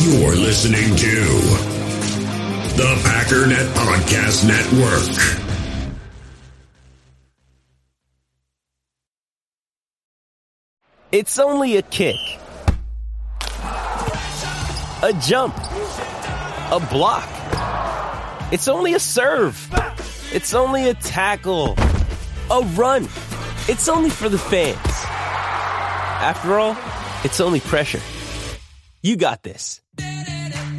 You're listening to the Packernet Podcast Network. It's only a kick, a jump, a block. It's only a serve. It's only a tackle, a run. It's only for the fans. After all, it's only pressure. You got this.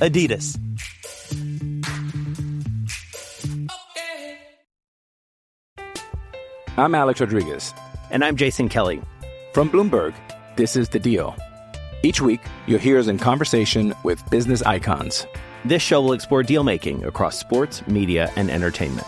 Adidas. I'm Alex Rodriguez. And I'm Jason Kelly. From Bloomberg, this is The Deal. Each week, you'll hear us in conversation with business icons. This show will explore deal making across sports, media, and entertainment.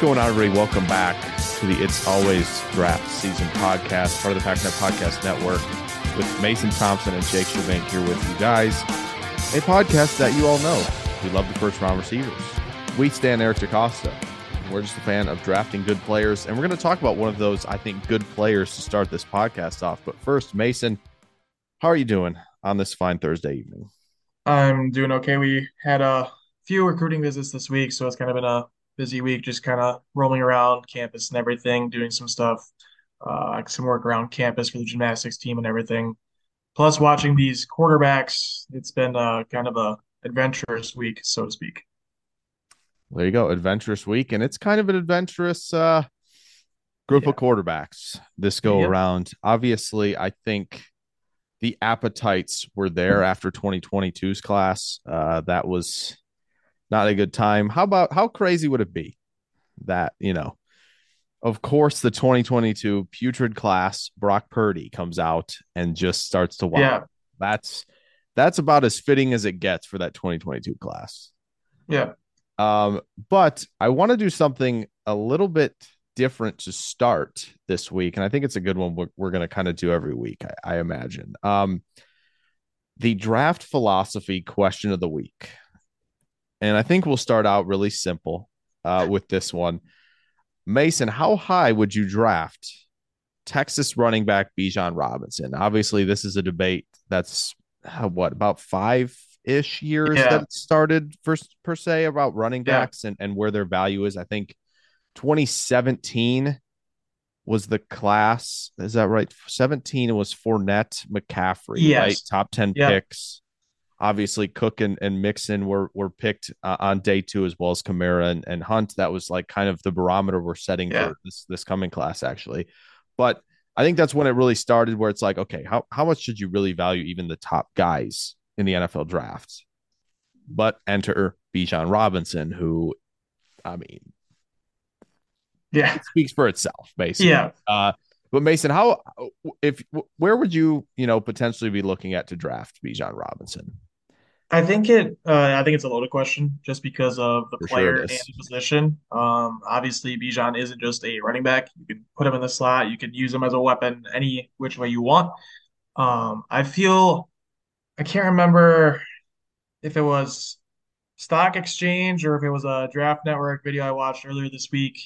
Going on, everybody? Welcome back to the It's Always Draft Season podcast, part of the PackNet Podcast Network, with Mason Thompson and Jake Sherbank here with you guys. A podcast that you all know. We love the first round receivers. We stand Eric DeCosta. We're just a fan of drafting good players, and we're going to talk about one of those, I think, good players to start this podcast off. But first, Mason, how are you doing on this fine Thursday evening? I'm doing okay. We had a few recruiting visits this week, so it's kind of been a busy week, just kind of roaming around campus and everything, doing some stuff, uh, some work around campus for the gymnastics team and everything. Plus, watching these quarterbacks, it's been uh, kind of a adventurous week, so to speak. There you go, adventurous week, and it's kind of an adventurous uh, group of quarterbacks this go Yep. around. Obviously, I think the appetites were there after 2022's class. Uh, that was not a good time. How about how crazy would it be that you know? Of course, the 2022 putrid class, Brock Purdy comes out and just starts to wow. Yeah. That's that's about as fitting as it gets for that 2022 class. Yeah. Um, but I want to do something a little bit different to start this week, and I think it's a good one. We're, we're going to kind of do every week, I, I imagine. Um, the draft philosophy question of the week, and I think we'll start out really simple uh, with this one. Mason, how high would you draft Texas running back Bijan Robinson? Obviously, this is a debate that's uh, what about five ish years Yeah. that started first per se about running Yeah. backs and, and where their value is. I think 2017 was the class. Is that right? 17 was Fournette, McCaffrey, Yes. right? Top 10 Yeah. picks. Obviously, Cook and, and Mixon were were picked uh, on day two as well as Kamara and, and Hunt. That was like kind of the barometer we're setting Yeah. for this this coming class, actually. But I think that's when it really started, where it's like, okay, how how much should you really value even the top guys in the NFL draft? But enter Bijan Robinson, who, I mean, Yeah. it speaks for itself, basically. Yeah. Uh, but Mason, how if where would you you know potentially be looking at to draft Bijan Robinson? I think it. Uh, I think it's a loaded question, just because of the For player it and the position. Um, obviously, Bijan isn't just a running back. You can put him in the slot. You can use him as a weapon any which way you want. Um, I feel. I can't remember if it was Stock Exchange or if it was a Draft Network video I watched earlier this week,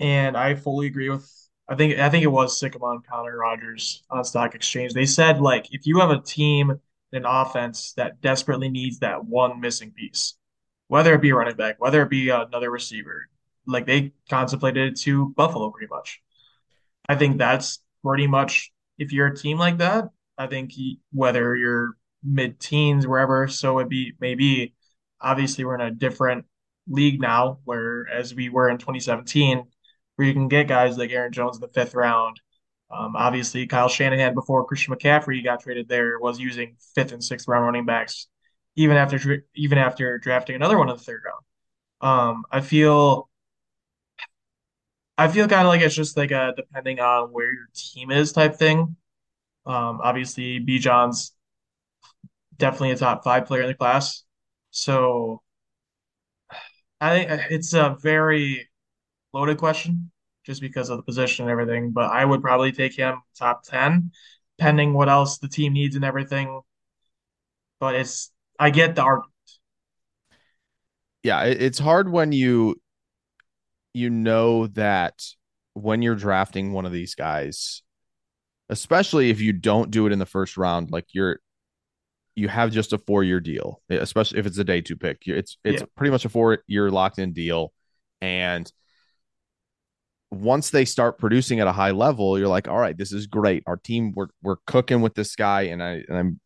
and I fully agree with. I think I think it was Sycamore Connor Rogers on Stock Exchange. They said like if you have a team an offense that desperately needs that one missing piece, whether it be running back, whether it be another receiver. Like they contemplated it to Buffalo pretty much. I think that's pretty much if you're a team like that, I think he, whether you're mid-teens, wherever, so it be maybe obviously we're in a different league now, where as we were in 2017, where you can get guys like Aaron Jones in the fifth round, Um, obviously, Kyle Shanahan before Christian McCaffrey got traded there was using fifth and sixth round running backs, even after even after drafting another one in the third round. Um, I feel I feel kind of like it's just like a depending on where your team is type thing. Um, obviously, Bijan's definitely a top five player in the class, so I think it's a very loaded question just because of the position and everything. But I would probably take him top ten, pending what else the team needs and everything. But it's I get the argument. Yeah, it's hard when you you know that when you're drafting one of these guys, especially if you don't do it in the first round, like you're you have just a four year deal, especially if it's a day two pick. It's it's yeah. pretty much a four year locked in deal, and once they start producing at a high level, you're like, all right, this is great. Our team, we're we're cooking with this guy, and I and I'm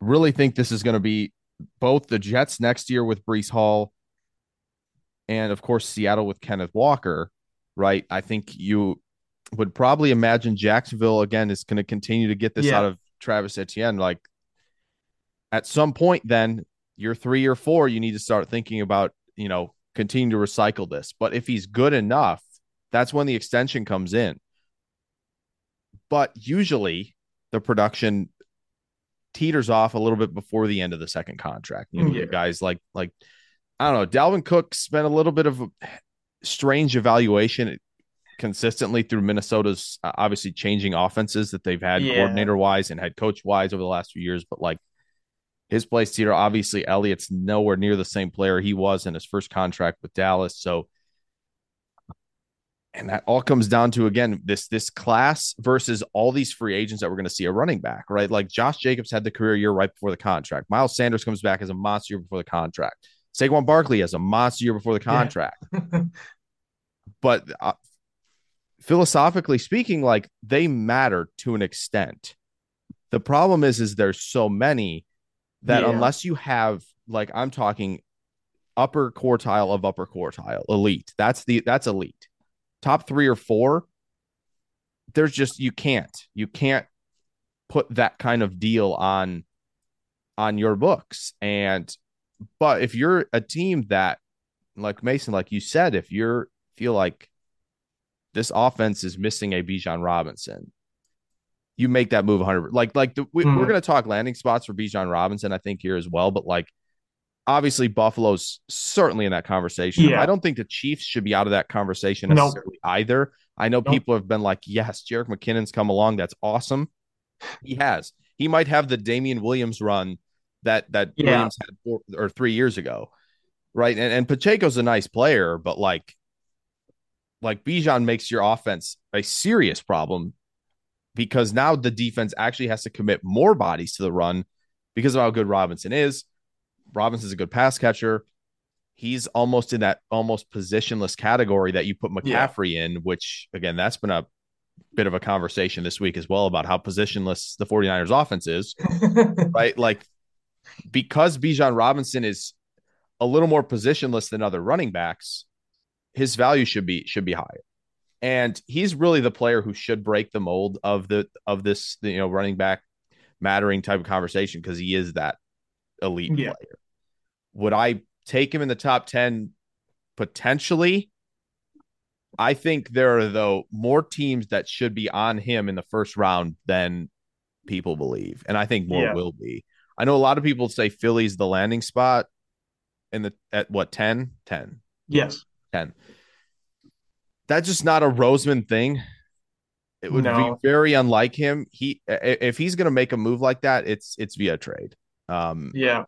really think this is going to be both the Jets next year with Breece Hall, and of course Seattle with Kenneth Walker. Right, I think you would probably imagine Jacksonville again is going to continue to get this yeah. out of Travis Etienne. Like at some point, then you're three or four, you need to start thinking about you know continue to recycle this. But if he's good enough that's when the extension comes in. But usually the production teeters off a little bit before the end of the second contract. You know, yeah. guys like like I don't know, Dalvin Cook spent a little bit of a strange evaluation consistently through Minnesota's uh, obviously changing offenses that they've had yeah. coordinator wise and head coach wise over the last few years, but like his place teeter obviously Elliott's nowhere near the same player he was in his first contract with Dallas. So and that all comes down to again this this class versus all these free agents that we're going to see a running back, right? Like Josh Jacobs had the career year right before the contract. Miles Sanders comes back as a monster year before the contract. Saquon Barkley as a monster year before the contract. Yeah. but uh, philosophically speaking, like they matter to an extent. The problem is, is there's so many that yeah. unless you have like I'm talking upper quartile of upper quartile, elite. That's the that's elite top three or four, there's just you can't you can't put that kind of deal on on your books. And but if you're a team that like Mason, like you said, if you're feel like this offense is missing a Bijan Robinson, you make that move 100. Like, like the, we, mm. we're going to talk landing spots for Bijan Robinson, I think here as well. But like, obviously Buffalo's certainly in that conversation. Yeah. I don't think the Chiefs should be out of that conversation necessarily nope. either. I know nope. people have been like, yes, Jerick McKinnon's come along. That's awesome. He has. He might have the Damien Williams run that that yeah. Williams had four or three years ago. Right. And, and Pacheco's a nice player, but like like Bijan makes your offense a serious problem because now the defense actually has to commit more bodies to the run because of how good Robinson is. Robinson's a good pass catcher. He's almost in that almost positionless category that you put McCaffrey yeah. in, which again, that's been a bit of a conversation this week as well about how positionless the 49ers offense is. right? Like because Bijan Robinson is a little more positionless than other running backs, his value should be should be higher. And he's really the player who should break the mold of the of this you know running back mattering type of conversation because he is that elite yeah. player. Would I take him in the top 10? Potentially. I think there are, though, more teams that should be on him in the first round than people believe. And I think more yeah. will be. I know a lot of people say Philly's the landing spot in the at what 10? 10. Yes. 10. That's just not a Roseman thing. It would no. be very unlike him. He if he's going to make a move like that, it's it's via trade. Um, yeah,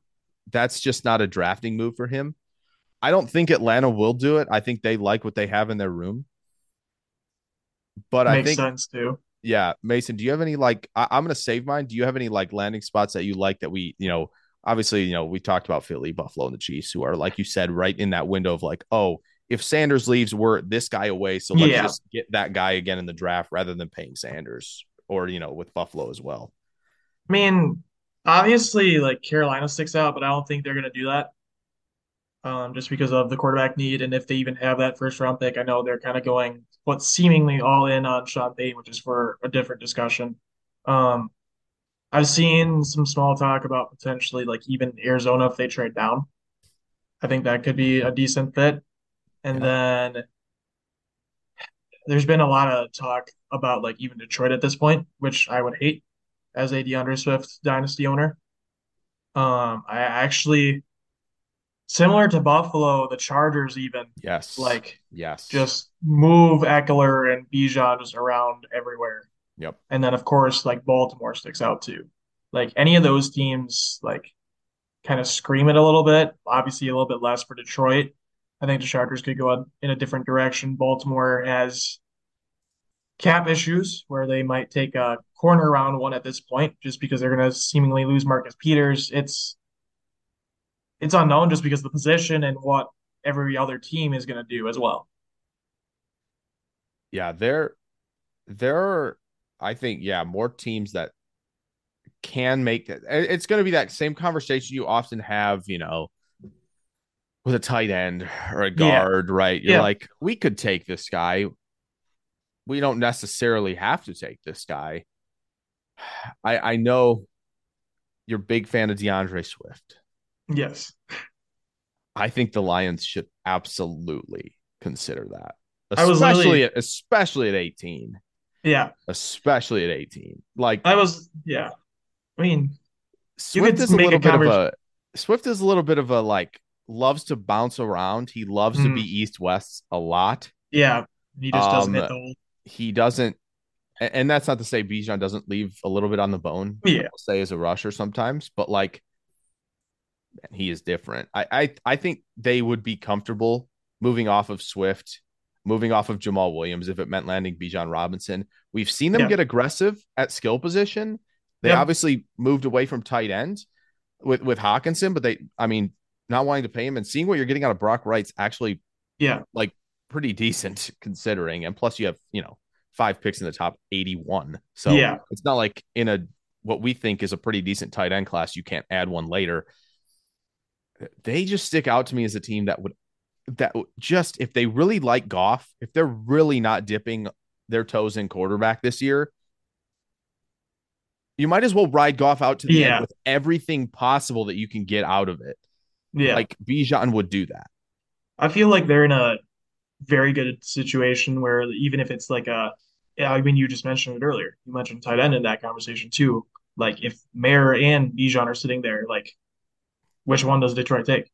that's just not a drafting move for him. I don't think Atlanta will do it. I think they like what they have in their room. But Makes I think sense too. Yeah, Mason, do you have any like I, am gonna save mine. Do you have any like landing spots that you like that we, you know, obviously, you know, we talked about Philly, Buffalo, and the Chiefs, who are like you said, right in that window of like, oh, if Sanders leaves, we're this guy away. So let's yeah. just get that guy again in the draft rather than paying Sanders or you know, with Buffalo as well. I mean, obviously like Carolina sticks out, but I don't think they're gonna do that. um, just because of the quarterback need. And if they even have that first round pick, I know they're kind of going what seemingly all in on Sean Payton, which is for a different discussion. Um, I've seen some small talk about potentially like even Arizona if they trade down. I think that could be a decent fit. And yeah. then there's been a lot of talk about like even Detroit at this point, which I would hate as a DeAndre Swift dynasty owner. Um, I actually similar to Buffalo, the Chargers even yes, like yes, just move Ekeler and Bijan just around everywhere. Yep. And then of course like Baltimore sticks out too. Like any of those teams like kind of scream it a little bit. Obviously a little bit less for Detroit. I think the Chargers could go in a different direction. Baltimore has cap issues where they might take a corner round one at this point just because they're going to seemingly lose Marcus Peters. It's it's unknown just because of the position and what every other team is going to do as well. Yeah, there there are I think yeah, more teams that can make it. It's going to be that same conversation you often have, you know, with a tight end or a guard, yeah. right? You're yeah. like, we could take this guy. We don't necessarily have to take this guy. I I know you're a big fan of DeAndre Swift. Yes. I think the Lions should absolutely consider that. Especially at, especially at 18. Yeah. Especially at 18. Like I was yeah. I mean Swift is a little a bit of a Swift is a little bit of a like loves to bounce around. He loves mm. to be east west a lot. Yeah. He just doesn't um, hit the hole. He doesn't and that's not to say Bijan doesn't leave a little bit on the bone. Yeah. Say as a rusher sometimes, but like he is different. I, I I think they would be comfortable moving off of Swift, moving off of Jamal Williams if it meant landing Bijan Robinson. We've seen them yeah. get aggressive at skill position. They yeah. obviously moved away from tight end with with Hockenson, but they I mean not wanting to pay him and seeing what you're getting out of Brock Wright's actually yeah like pretty decent considering. And plus you have you know five picks in the top 81. So yeah, it's not like in a what we think is a pretty decent tight end class, you can't add one later they just stick out to me as a team that would that just if they really like Goff, if they're really not dipping their toes in quarterback this year, you might as well ride Goff out to the yeah. end with everything possible that you can get out of it. Yeah. Like Bijan would do that. I feel like they're in a very good situation where even if it's like a I mean you just mentioned it earlier. You mentioned tight end in that conversation too. Like if Mayer and Bijan are sitting there, like which one does Detroit take?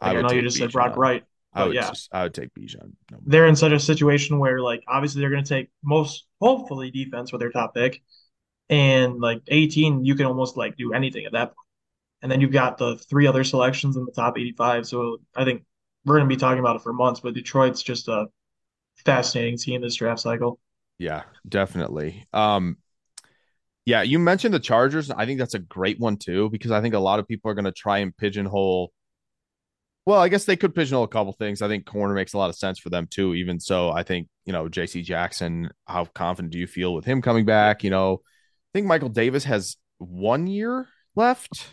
Like, I, I, know you just Bijan. said Brock Wright. I would yeah, just, I would take Bijan. No they're in such a situation where, like, obviously they're going to take most, hopefully, defense with their top pick, and like 18, you can almost like do anything at that point. And then you've got the three other selections in the top 85. So I think we're going to be talking about it for months. But Detroit's just a fascinating team this draft cycle. Yeah, definitely. Um, yeah, you mentioned the Chargers. I think that's a great one too, because I think a lot of people are going to try and pigeonhole. Well, I guess they could pigeonhole a couple things. I think corner makes a lot of sense for them too. Even so, I think, you know, JC Jackson, how confident do you feel with him coming back? You know, I think Michael Davis has one year left.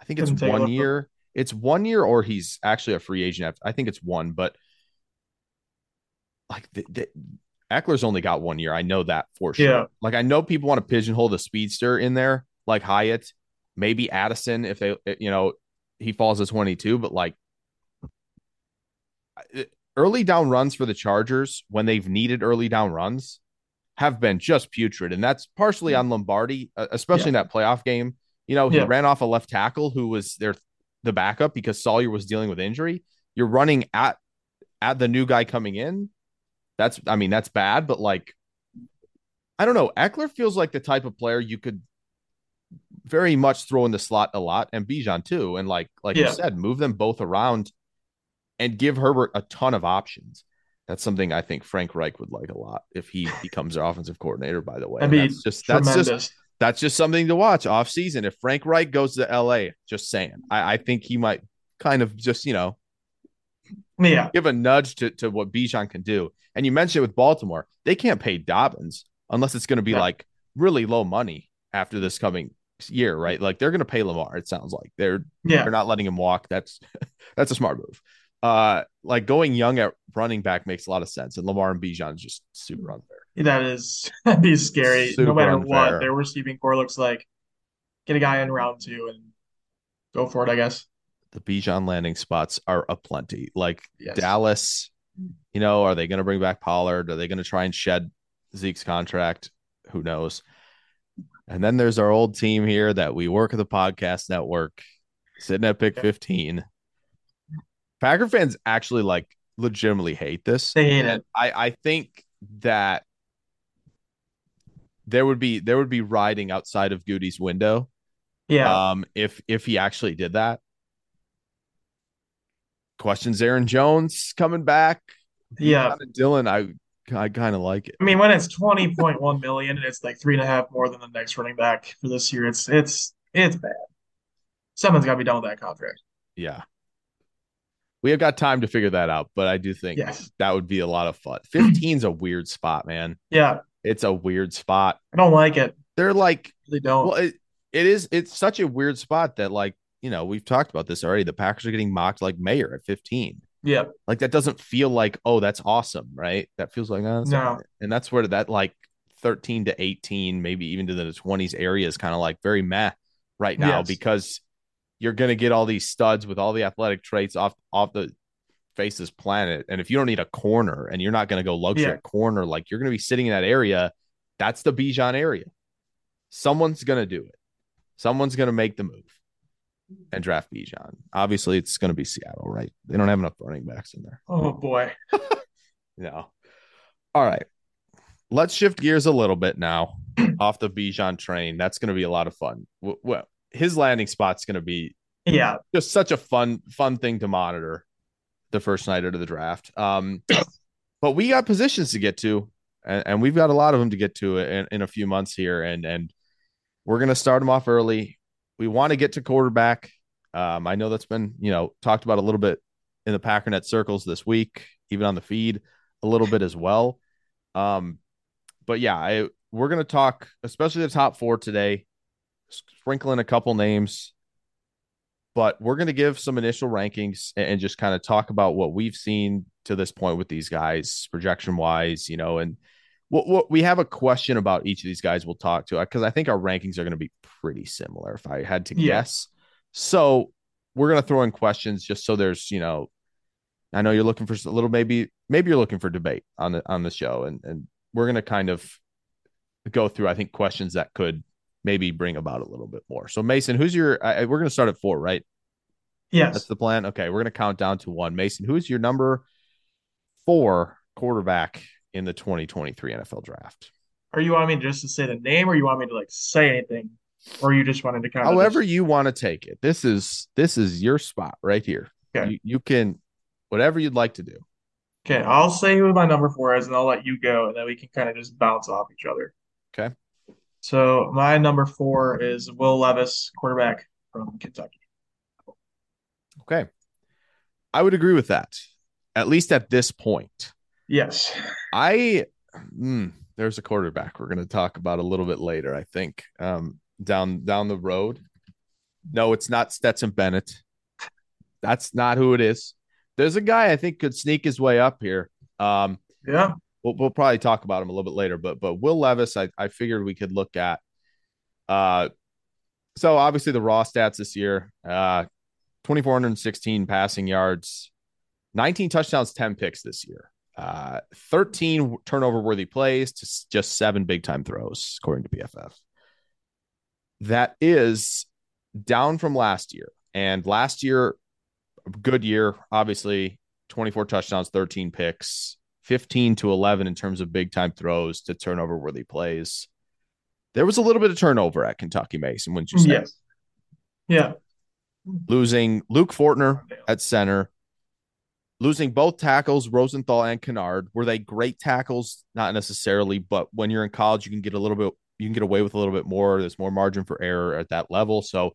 I think it's one year. It's one year, or he's actually a free agent. I think it's one, but like the, the, Ekeler's only got one year. I know that for sure. Yeah. Like I know people want to pigeonhole the speedster in there, like Hyatt, maybe Addison if they, eh, you know, he falls to 22, but like eh, early down runs for the Chargers when they've needed early down runs have been just putrid. And that's partially mm. on Lombardi, especially yeah. in that playoff game. You know, he yeah. ran off a left tackle who was their the backup because Salyer was dealing with injury. You're running at at the new guy coming in that's I mean that's bad, but like I don't know. Ekeler feels like the type of player you could very much throw in the slot a lot, and Bijan too, and like like yeah. you said, move them both around and give Herbert a ton of options. That's something I think Frank Reich would like a lot if he becomes their offensive coordinator. By the way, I mean, that's just that's just that's just something to watch off season. If Frank Reich goes to LA, just saying, I, I think he might kind of just you know yeah. Give a nudge to, to what Bijan can do. And you mentioned it with Baltimore, they can't pay Dobbins unless it's going to be yeah. like really low money after this coming year, right? Like they're going to pay Lamar. It sounds like they're Yeah. they're not letting him walk. That's that's a smart move. Uh, like going young at running back makes a lot of sense, and Lamar and Bijan is just super unfair. That is that'd be scary. Super no matter unfair. what their receiving core looks like. Get a guy in round two and go for it, I guess. The Bijan landing spots are aplenty. Like Yes. Dallas, mm. you know, are they going to bring back Pollard? Are they going to try and shed Zeke's contract? Who knows? And then there's our old team here that we work at the podcast network, sitting at pick 15. Packer fans actually like legitimately hate this. They hate it. I, I think that there would be there would be riding outside of Goody's window Yeah. um if if he actually did that. Questions Aaron Jones coming back. yeah. Dylan, I I kind of like it. I mean, when it's 20.1 million and it's like three and a half more than the next running back for this year, it's it's it's bad. Someone's got to be done with that contract. Yeah. We have got time to figure that out, but I do think Yes. that would be a lot of fun. 15's a weird spot, man. Yeah, It's a weird spot. I don't like it. They're like they don't. Well, it, it is. It's such a weird spot that, like, you know, we've talked about this already. The Packers are getting mocked like Mayer at 15. yeah, Like, that doesn't feel like, oh, that's awesome, right? That feels like, oh, No. And that's where that, like, 13 to 18, maybe even to the 20s area is kind of like very meh right now Yes. because you're going to get all these studs with all the athletic traits off off the face this planet. And if you don't need a corner and you're not going to go luxury Yeah. corner, like you're going to be sitting in that area, that's the Bijan area. Someone's going to do it. Someone's going to make the move and draft Bijan. Obviously, it's going to be Seattle, right? They don't have enough running backs in there. oh boy. No. All right. Let's shift gears a little bit now off the Bijan train. That's going to be a lot of fun. Well, his landing spot's going to be Yeah, just such a fun, fun thing to monitor the first night of the draft. Um, but we got positions to get to, and, and we've got a lot of them to get to in, in a few months here, and and we're gonna start them off early. We want to get to quarterback. Um, I know that's been you know talked about a little bit in the Packernet circles this week, even on the feed a little bit as well. Um, but yeah, I, we're gonna talk, especially the top four today, sprinkle in a couple names but we're going to give some initial rankings and, just kind of talk about what we've seen to this point with these guys projection wise you know and what, what we have a question about each of these guys we'll talk to uh, because i think our rankings are going to be pretty similar if i had to Yeah. guess so we're going to throw in questions just so there's you know i know you're looking for a little maybe maybe you're looking for debate on the on the show and and we're going to kind of go through i think questions that could maybe bring about a little bit more so mason who's your I, we're going to start at four right yes. that's the plan. Okay, we're gonna count down to one. Mason, who's your number four quarterback in the 2023 NFL draft? Or you want me just to say the name, or you want me to like say anything, or you just wanted to kind of However just- you want to take it. This is this is your spot right here. Okay. You, you can whatever you'd like to do. Okay, I'll say who my number four is, and I'll let you go, and then we can kind of just bounce off each other. Okay. So my number four is Will Levis, quarterback from Kentucky. Okay. I would agree with that. At least at this point. Yes. I hmm, there's a quarterback we're going to talk about a little bit later, I think. Um down down the road. No, it's not Stetson Bennett. That's not who it is. There's a guy I think could sneak his way up here. Um Yeah. We'll, we'll probably talk about him a little bit later, but but Will Levis, I, I figured we could look at. Uh, so obviously the raw stats this year, uh, 2,416 passing yards, 19 touchdowns, 10 picks this year, uh, 13 turnover worthy plays to just seven big time throws, according to PFF. That is down from last year. And last year, good year, obviously 24 touchdowns, 13 picks, 15 to 11 in terms of big time throws to turnover worthy plays. There was a little bit of turnover at Kentucky Mason, wouldn't you say? Yes. Yeah. Losing Luke Fortner at center, losing both tackles, Rosenthal and Kinnard. Were they great tackles? Not necessarily, but when you're in college, you can get a little bit, you can get away with a little bit more. There's more margin for error at that level. So,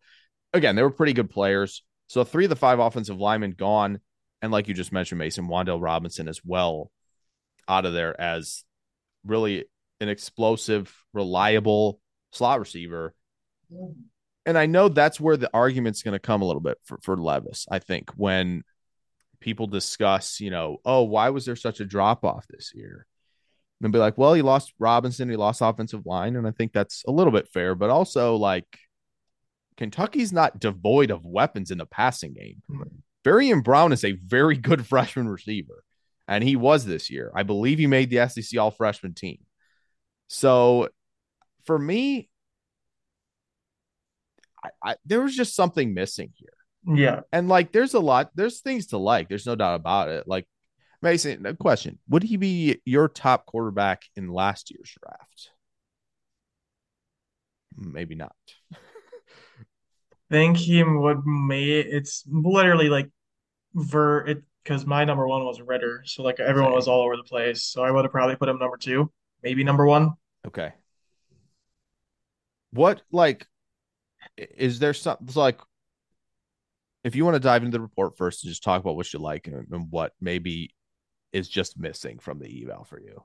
again, they were pretty good players. So, three of the five offensive linemen gone. And like you just mentioned, Mason, Wan'Dale Robinson as well out of there as really an explosive, reliable slot receiver mm-hmm. and I know that's where the argument's going to come a little bit for, for Levis, I think, when people discuss, you know, oh, why was there such a drop off this year? And be like, well, he lost Robinson, he lost offensive line. And I think that's a little bit fair, but also like Kentucky's not devoid of weapons in the passing game. Barion Brown is a very good freshman receiver, and he was this year. I believe he made the SEC all freshman team. So for me, I, I, there was just something missing here. Yeah. And like, there's a lot, there's things to like. There's no doubt about it. Like, Mason, a question Would he be your top quarterback in last year's draft? Maybe not. think he would may it's literally like ver it because my number one was Ridder. so like everyone was all over the place. So I would have probably put him number two, maybe number one. Okay. What like is there something like if you want to dive into the report first and just talk about what you like and, and what maybe is just missing from the eval for you?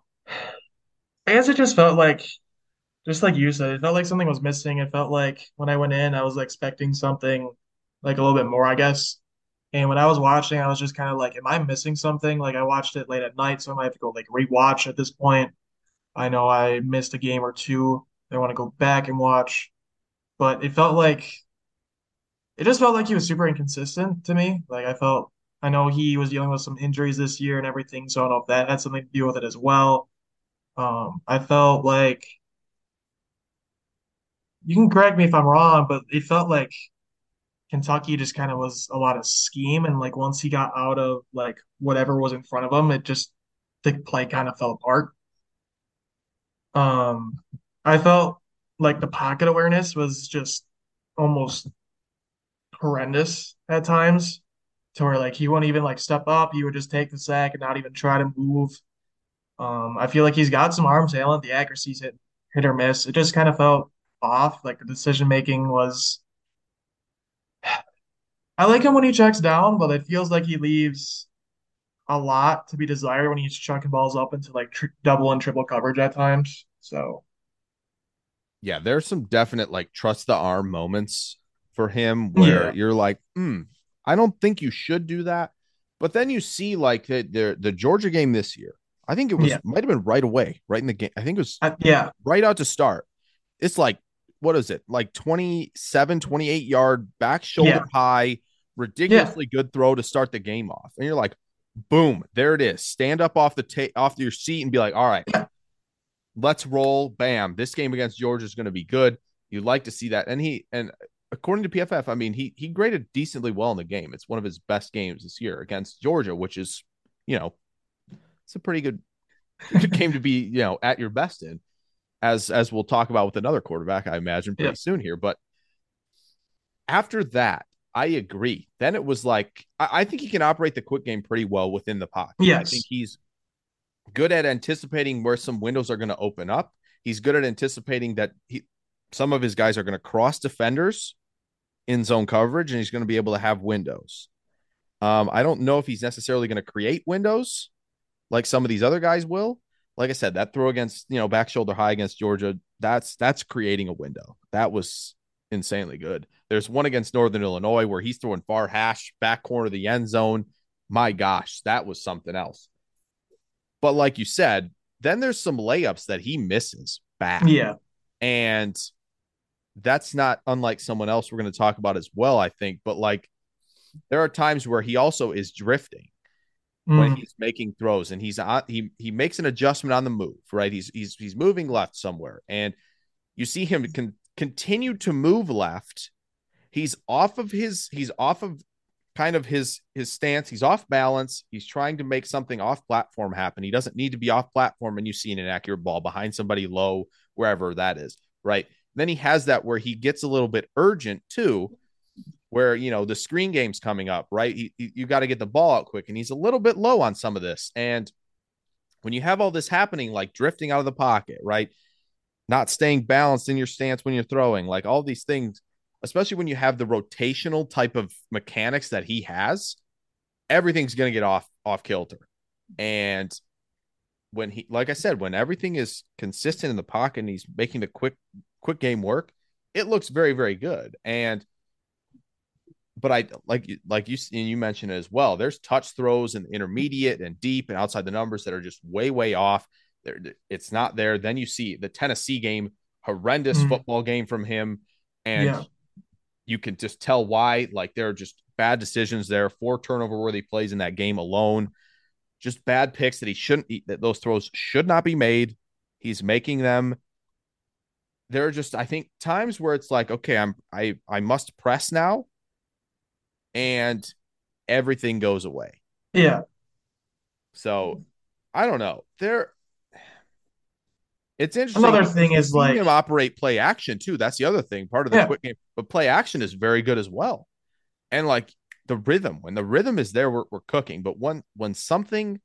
I guess it just felt like just like you said, it felt like something was missing. It felt like when I went in, I was expecting something like a little bit more, I guess. And when I was watching, I was just kind of like, am I missing something? Like I watched it late at night, so I might have to go like rewatch at this point. I know I missed a game or two. I want to go back and watch. But it felt like it just felt like he was super inconsistent to me. Like I felt I know he was dealing with some injuries this year and everything, so I don't know if that had something to do with it as well. Um, I felt like you can correct me if I'm wrong, but it felt like Kentucky just kind of was a lot of scheme, and like once he got out of like whatever was in front of him, it just the play kind of fell apart. Um, I felt like the pocket awareness was just almost horrendous at times, to where like he wouldn't even like step up, he would just take the sack and not even try to move. Um, I feel like he's got some arm talent. The accuracy's hit hit or miss. It just kind of felt off. Like the decision making was. I like him when he checks down, but it feels like he leaves a lot to be desired when he's chucking balls up into like tr- double and triple coverage at times. So, yeah, there's some definite like trust the arm moments for him where Yeah. you're like, hmm, I don't think you should do that. But then you see like the the, the Georgia game this year. I think it was Yeah. might have been right away, right in the game. I think it was I, yeah, right out to start. It's like, what is it? Like 27, 28 yard back shoulder Yeah. high, ridiculously good throw to start the game off. And you're like, boom, there it is. Stand up off the ta- off your seat and be like, all right, let's roll. Bam. This game against Georgia is going to be good. You'd like to see that. And he and according to PFF, I mean, he he graded decently well in the game. It's one of his best games this year against Georgia, which is, you know, it's a pretty good good game to be, you know, at your best in. As as we'll talk about with another quarterback, I imagine pretty Yeah. soon here. But after that, I agree. Then it was like I, I think he can operate the quick game pretty well within the pocket. I Yes. think he's good at anticipating where some windows are going to open up. He's good at anticipating that he some of his guys are going to cross defenders in zone coverage and he's going to be able to have windows. Um, I don't know if he's necessarily going to create windows like some of these other guys will. Like I said, that throw against, you know, back shoulder high against Georgia, that's that's creating a window. That was insanely good. There's one against Northern Illinois where he's throwing far hash back corner of the end zone. My gosh, that was something else. But like you said, then there's some layups that he misses back. yeah, And that's not unlike someone else we're going to talk about as well, I think. But like there are times where he also is drifting when Mm. he's making throws and he's on he he makes an adjustment on the move, right? He's he's he's moving left somewhere and you see him con- continue to move left. He's off of his he's off of kind of his his stance. He's off balance. He's trying to make something off platform happen. He doesn't need to be off platform and you see an inaccurate ball behind somebody low wherever that is, right? Then he has that where he gets a little bit urgent too where you know the screen game's coming up, right? He- you got to get the ball out quick, and he's a little bit low on some of this. And when you have all this happening, like drifting out of the pocket, right? Not staying balanced in your stance when you're throwing, like all these things, especially when you have the rotational type of mechanics that he has, everything's going to get off off kilter. And when he, like I said, when everything is consistent in the pocket and he's making the quick quick game work, it looks very very good and but I like like you and you mentioned as well. There's touch throws and intermediate and deep and outside the numbers that are just way way off. There, it's not there. Then you see the Tennessee game, horrendous mm. football game from him, and yeah. you can just tell why. Like there are just bad decisions there. Four turnover worthy plays in that game alone. Just bad picks that he shouldn't. That those throws should not be made. He's making them. There are just I think times where it's like okay, I'm I I must press now and everything goes away. Yeah. So I don't know. There it's interesting. Another thing is like operate play action too. That's the other thing. Part of the yeah. quick game, but play action is very good as well. And like the rhythm, when the rhythm is there, we're, we're cooking. But when when something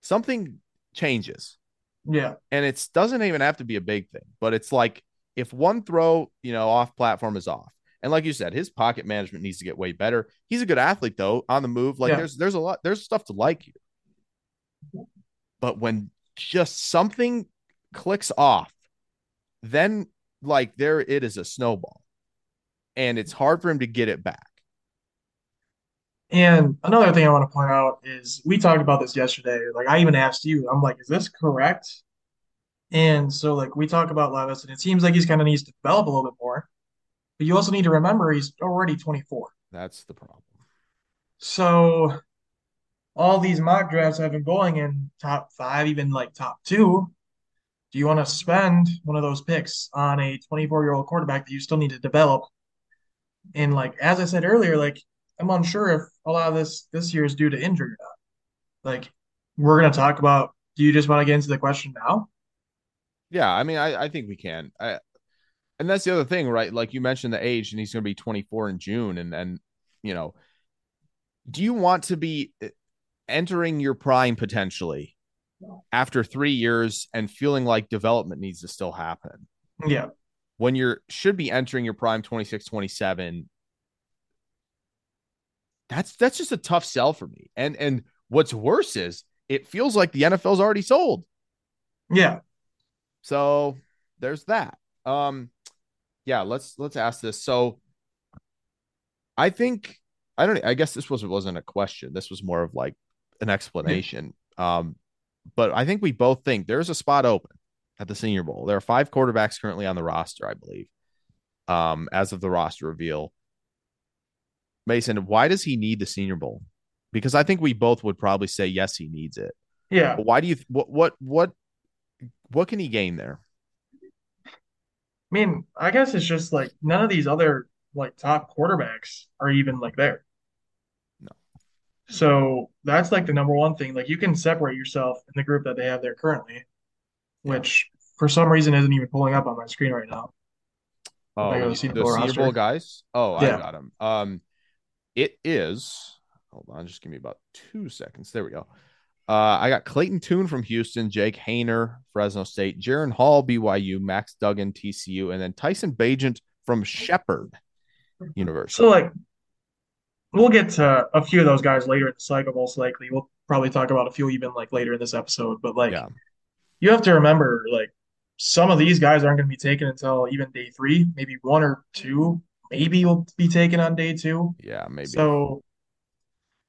something changes, yeah, and it doesn't even have to be a big thing, but it's like if one throw, you know, off platform is off, and like you said, his pocket management needs to get way better. He's a good athlete though, on the move. Like yeah. there's there's a lot there's stuff to like here. But when just something clicks off, then like there it is a snowball. And it's hard for him to get it back. And another thing I want to point out is we talked about this yesterday. Like I even asked you, I'm like, is this correct? And so like we talk about Levis, and it seems like he's kind of needs to develop a little bit more. But you also need to remember he's already 24. That's the problem. So all these mock drafts have been going in top five, even like top two. Do you want to spend one of those picks on a 24 year old quarterback that you still need to develop? And like as I said earlier, like I'm unsure if a lot of this this year is due to injury or not. Like we're gonna talk about. Do you just want to get into the question now? Yeah, I mean, I, I think we can. I and that's the other thing, right? Like you mentioned the age, and he's to be 24 in June, and then you know, do you want to be entering your prime potentially after three years and feeling like development needs to still happen? Yeah. When you're should be entering your prime 26, 27. That's that's just a tough sell for me. And and what's worse is it feels like the NFL's already sold. Yeah. So there's that. Um yeah, let's let's ask this. So I think I don't I guess this was wasn't a question. This was more of like an explanation. Um, but I think we both think there's a spot open at the Senior Bowl. There are five quarterbacks currently on the roster, I believe. Um, as of the roster reveal. Mason, why does he need the Senior Bowl? Because I think we both would probably say yes, he needs it. Yeah. But why do you what what what what can he gain there? I mean, I guess it's just like none of these other like top quarterbacks are even like there. No. So that's like the number one thing. Like you can separate yourself in the group that they have there currently, which yeah. for some reason isn't even pulling up on my screen right now. Oh, the Senior Bowl guys. Oh, yeah. I got them. Um, it is. Hold on, just give me about two seconds. There we go. Uh, I got Clayton Tune from Houston, Jake Haener, Fresno State, Jaren Hall, BYU, Max Duggan, TCU, and then Tyson Bagent from Shepherd University. So, like, we'll get to a few of those guys later in the cycle, most likely. We'll probably talk about a few even like later in this episode. But, like, yeah. you have to remember, like, some of these guys aren't going to be taken until even day three, maybe one or two, maybe will be taken on day two. Yeah, maybe. So,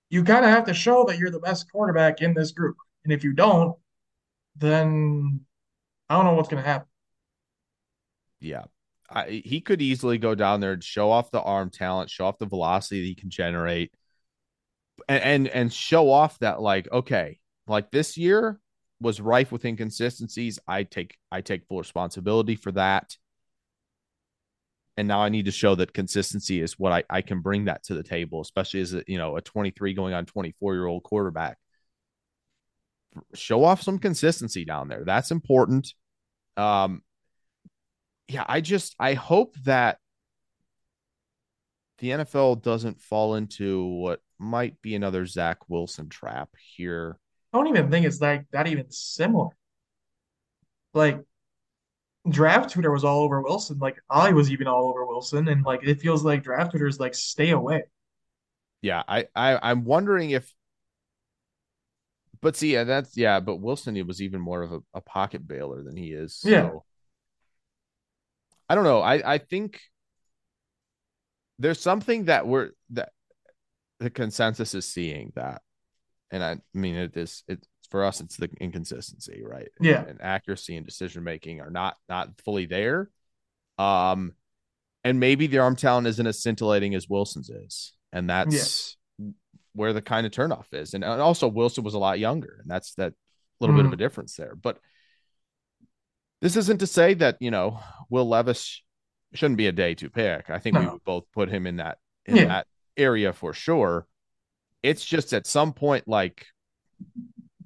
you kind of have to show that you're the best quarterback in this group. And if you don't, then I don't know what's going to happen. Yeah. I, he could easily go down there and show off the arm talent, show off the velocity that he can generate, and, and and show off that like okay, like this year was rife with inconsistencies. I take I take full responsibility for that and now I need to show that consistency is what I, I can bring that to the table, especially as a, you know a 23 going on 24 year old quarterback. Show off some consistency down there. That's important. Um, yeah, I just I hope that the NFL doesn't fall into what might be another Zach Wilson trap here. I don't even think it's like that even similar. Like draft Twitter was all over Wilson. Like I was even all over Wilson, and like it feels like draft Twitter is like stay away. Yeah, I, I I'm wondering if, but see, yeah, that's yeah, but Wilson he was even more of a, a pocket bailer than he is. So. Yeah. I don't know. I I think there's something that we're that the consensus is seeing that, and I mean it is it for us it's the inconsistency, right? Yeah. and accuracy and decision making are not not fully there. Um, and maybe the arm talent isn't as scintillating as Wilson's is, and that's where the kind of turnoff is. And, and also Wilson was a lot younger, and that's that little bit of a difference there. But this isn't to say that you know Will Levis shouldn't be a day two pick. I think we would both put him in that in Yeah. that area for sure. It's just at some point, like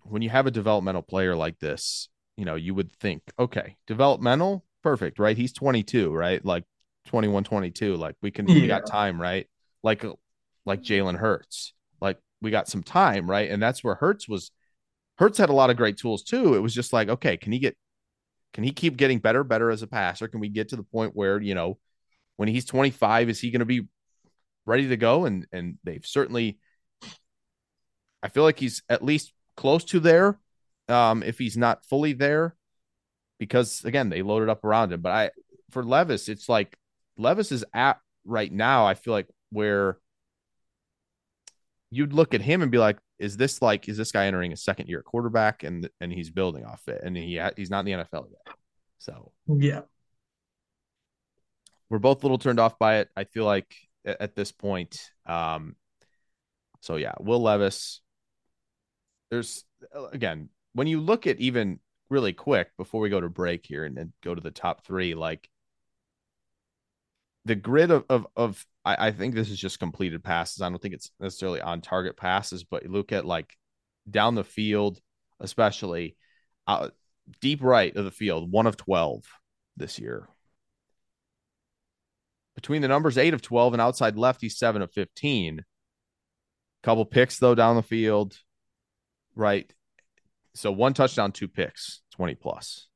when you have a developmental player like this, you know, you would think, okay, developmental, perfect, right? He's 22, right? Like 21, 22. Like we can, we got time, right? Like, like Jalen Hurts, like we got some time, right? And that's where Hurts was. Hurts had a lot of great tools too. It was just like, okay, can he get, can he keep getting better, better as a passer? Can we get to the point where, you know, when he's 25, is he going to be ready to go? And, and they've certainly, I feel like he's at least close to there. Um, if he's not fully there, because again, they loaded up around him. But I, for Levis, it's like Levis is at right now. I feel like where you'd look at him and be like, is this like, is this guy entering a second year quarterback and, and he's building off it and he, he's not in the NFL yet. So Yeah. we're both a little turned off by it. I feel like at, at this point. Um, so yeah, Will Levis. There's again when you look at even really quick before we go to break here and then go to the top three, like the grid of of, of I, I think this is just completed passes. I don't think it's necessarily on target passes, but you look at like down the field, especially uh, deep right of the field, one of twelve this year between the numbers eight of 12 and outside left, he's seven of 15. Couple picks though down the field, right? So one touchdown, two picks, 20 plus,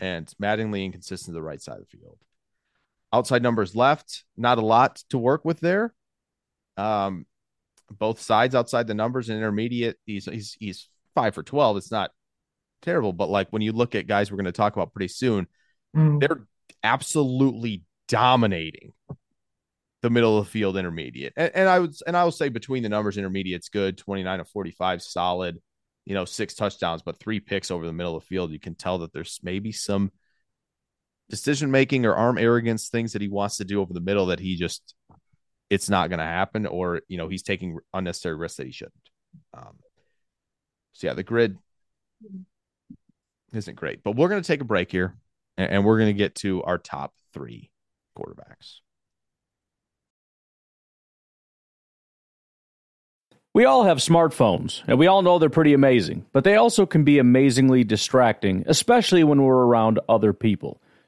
and maddeningly inconsistent to the right side of the field. Outside numbers left, not a lot to work with there. Um, both sides outside the numbers and intermediate, he's he's he's five for 12. It's not terrible, but like when you look at guys we're going to talk about pretty soon, Mm. they're absolutely dominating the middle of the field intermediate. And, and I would and I will say between the numbers, intermediate's good, 29 of 45, solid, you know, six touchdowns, but three picks over the middle of the field. You can tell that there's maybe some decision making or arm arrogance things that he wants to do over the middle that he just it's not going to happen, or you know, he's taking unnecessary risks that he shouldn't. Um, so yeah, the grid isn't great, but we're going to take a break here and, and we're going to get to our top three quarterbacks. We all have smartphones, and we all know they're pretty amazing, but they also can be amazingly distracting, especially when we're around other people.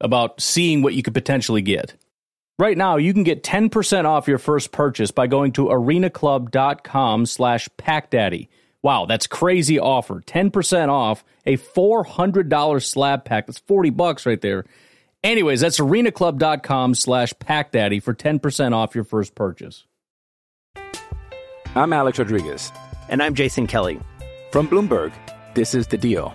about seeing what you could potentially get. Right now, you can get 10% off your first purchase by going to arenaclub.com slash packdaddy. Wow, that's crazy offer. 10% off a $400 slab pack. That's 40 bucks right there. Anyways, that's arenaclub.com slash packdaddy for 10% off your first purchase. I'm Alex Rodriguez. And I'm Jason Kelly. From Bloomberg, this is The Deal.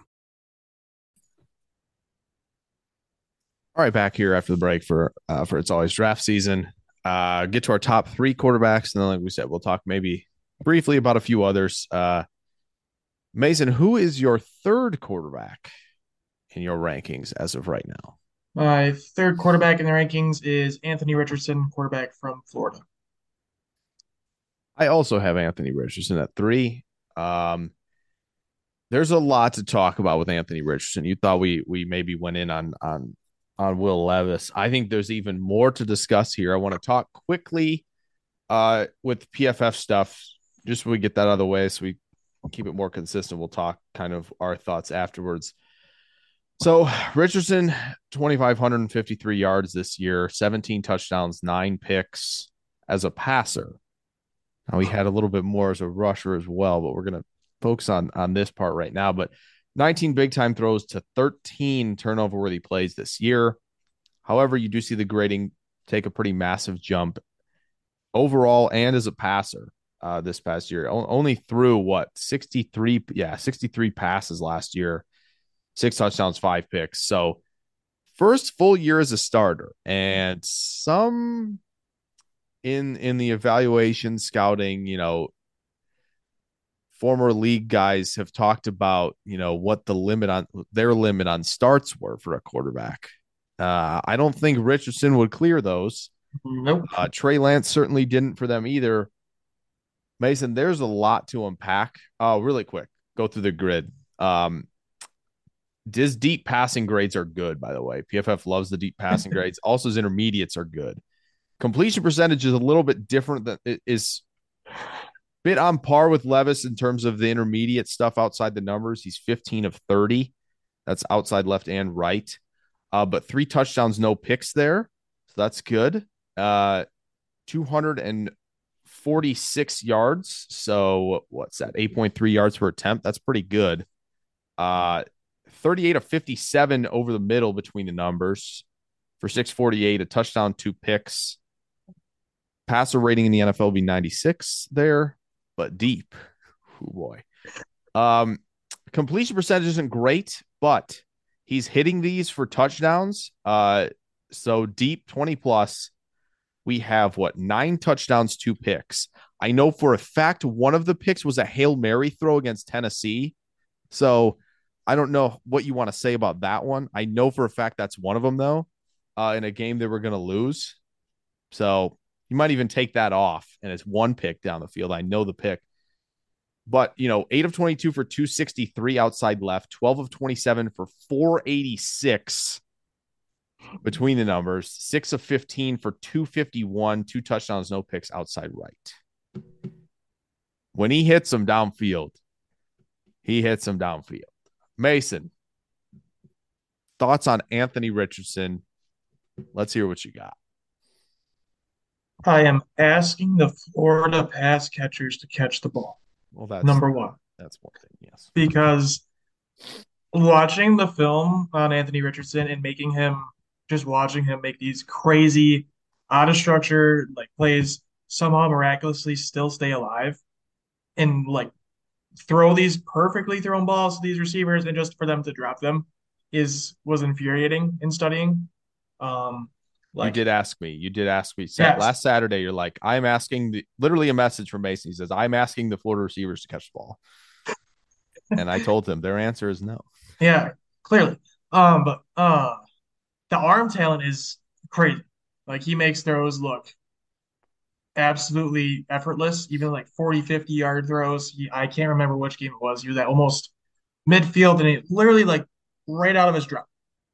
All right, back here after the break for uh, for it's always draft season. Uh, get to our top three quarterbacks, and then, like we said, we'll talk maybe briefly about a few others. Uh, Mason, who is your third quarterback in your rankings as of right now? My third quarterback in the rankings is Anthony Richardson, quarterback from Florida. I also have Anthony Richardson at three. Um, there's a lot to talk about with Anthony Richardson. You thought we we maybe went in on on on Will Levis. I think there's even more to discuss here. I want to talk quickly uh, with PFF stuff, just so we get that out of the way, so we keep it more consistent. We'll talk kind of our thoughts afterwards. So Richardson, 2,553 yards this year, 17 touchdowns, nine picks as a passer. Now he had a little bit more as a rusher as well, but we're gonna focus on on this part right now. But 19 big time throws to 13 turnover worthy plays this year. However, you do see the grading take a pretty massive jump overall and as a passer uh, this past year. O- only threw what 63, yeah, 63 passes last year six touchdowns, five picks. So first full year as a starter, and some in in the evaluation scouting, you know, former league guys have talked about, you know, what the limit on their limit on starts were for a quarterback. Uh, I don't think Richardson would clear those. Nope. Uh, Trey Lance certainly didn't for them either. Mason, there's a lot to unpack. Oh, really quick, go through the grid. Um, deep passing grades are good, by the way. PFF loves the deep passing grades. Also, his intermediates are good. Completion percentage is a little bit different than it is bit on par with Levis in terms of the intermediate stuff outside the numbers. He's 15 of 30. That's outside left and right. Uh, but three touchdowns, no picks there. So that's good. Uh 246 yards. So what's that? 8.3 yards per attempt. That's pretty good. Uh 38 of 57 over the middle between the numbers for 648, a touchdown, two picks. Passer rating in the NFL will be 96 there, but deep. Oh boy. Um, completion percentage isn't great, but he's hitting these for touchdowns. Uh, so deep 20 plus. We have what nine touchdowns, two picks. I know for a fact one of the picks was a Hail Mary throw against Tennessee. So I don't know what you want to say about that one. I know for a fact that's one of them though, uh, in a game they were going to lose. So you might even take that off, and it's one pick down the field. I know the pick, but you know, eight of twenty-two for two sixty-three outside left, twelve of twenty-seven for four eighty-six between the numbers, six of fifteen for two fifty-one, two touchdowns, no picks outside right. When he hits them downfield, he hits them downfield. Mason, thoughts on Anthony Richardson? Let's hear what you got. I am asking the Florida pass catchers to catch the ball. Well, that's number one. That's one thing, yes. Because watching the film on Anthony Richardson and making him just watching him make these crazy out of structure like plays somehow miraculously still stay alive and like throw these perfectly thrown balls to these receivers and just for them to drop them is was infuriating in studying. Um, like, you did ask me. You did ask me yes. last Saturday. You're like, I'm asking the, literally a message from Mason. He says, I'm asking the Florida receivers to catch the ball. and I told him their answer is no. Yeah, clearly. Um, but uh, the arm talent is crazy. Like he makes throws look absolutely effortless, even like 40, 50 yard throws. He, I can't remember which game it was. He was at almost midfield and he literally like right out of his drop,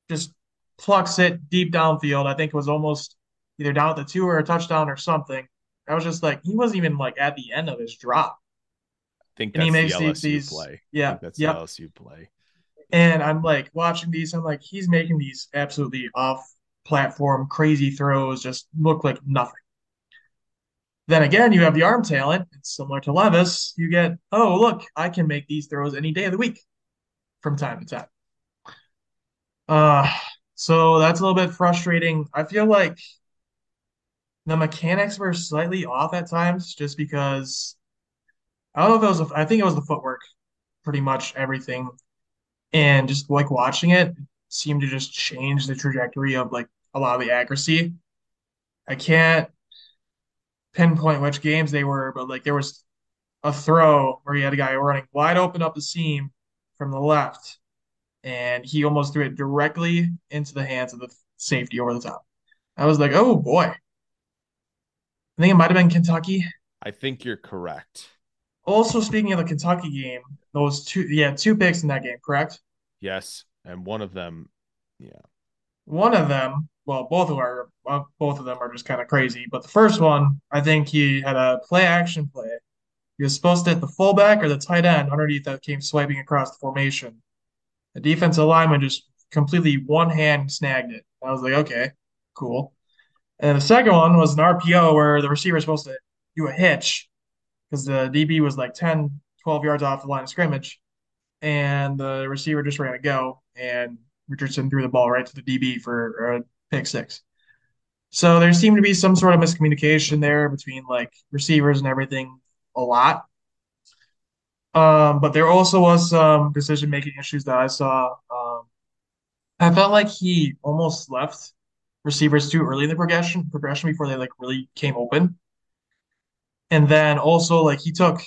just plucks it deep downfield. I think it was almost either down at the two or a touchdown or something. I was just like, he wasn't even like at the end of his drop. I think and he makes the LSU these, play. Yeah. that's yep. the LSU play. And I'm like watching these. I'm like, he's making these absolutely off platform crazy throws, just look like nothing. Then again, you have the arm talent. It's similar to Levis. You get, oh, look, I can make these throws any day of the week from time to time. Uh, so that's a little bit frustrating. I feel like the mechanics were slightly off at times just because I don't know if it was, I think it was the footwork, pretty much everything. And just like watching it seemed to just change the trajectory of like a lot of the accuracy. I can't pinpoint which games they were, but like there was a throw where you had a guy running wide open up the seam from the left, and he almost threw it directly into the hands of the safety over the top. I was like, oh boy. I think it might have been Kentucky. I think you're correct. Also, speaking of the Kentucky game, those two, yeah, two picks in that game, correct? Yes, and one of them, yeah, one of them, well, both of are well, uh, both of them are just kind of crazy. But the first one, I think he had a play action play. He was supposed to hit the fullback or the tight end underneath that came swiping across the formation. The defensive lineman just completely one hand snagged it. I was like, okay, cool. And the second one was an RPO where the receiver is supposed to do a hitch because the DB was like 10, 12 yards off the line of scrimmage. And the receiver just ran a go. And Richardson threw the ball right to the DB for a pick six. So there seemed to be some sort of miscommunication there between like receivers and everything a lot. Um, but there also was some decision making issues that I saw. Um, I felt like he almost left receivers too early in the progression progression before they like really came open. And then also like he took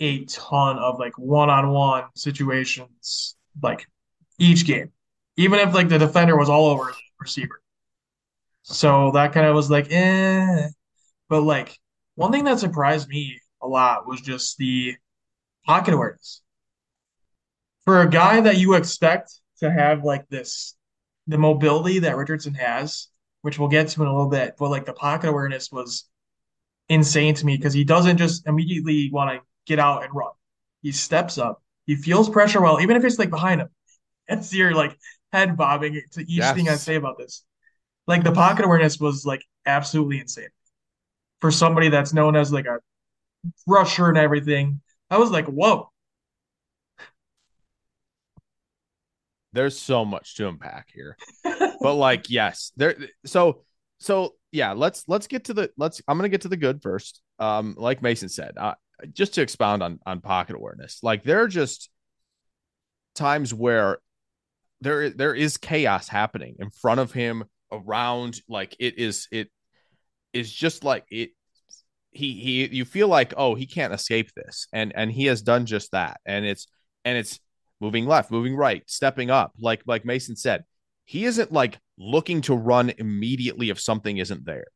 a ton of like one-on-one situations like each game, even if like the defender was all over the receiver. So that kind of was like, eh. But like one thing that surprised me a lot was just the pocket awareness. For a guy that you expect to have like this, the mobility that Richardson has, which we'll get to in a little bit, but like the pocket awareness was insane to me because he doesn't just immediately want to get out and run. He steps up, he feels pressure well, even if it's like behind him. It's your like head bobbing to each yes. thing I say about this. Like the pocket awareness was like absolutely insane for somebody that's known as like a rusher and everything. I was like, whoa. There's so much to unpack here. but like, yes, there so so yeah, let's let's get to the let's I'm gonna get to the good first. Um, like Mason said, uh, just to expound on on pocket awareness, like there are just times where there there is chaos happening in front of him around like it is it is just like it he he you feel like oh he can't escape this. And and he has done just that. And it's and it's moving left moving right stepping up. Like like mason said he isn't like looking to run immediately if something isn't there.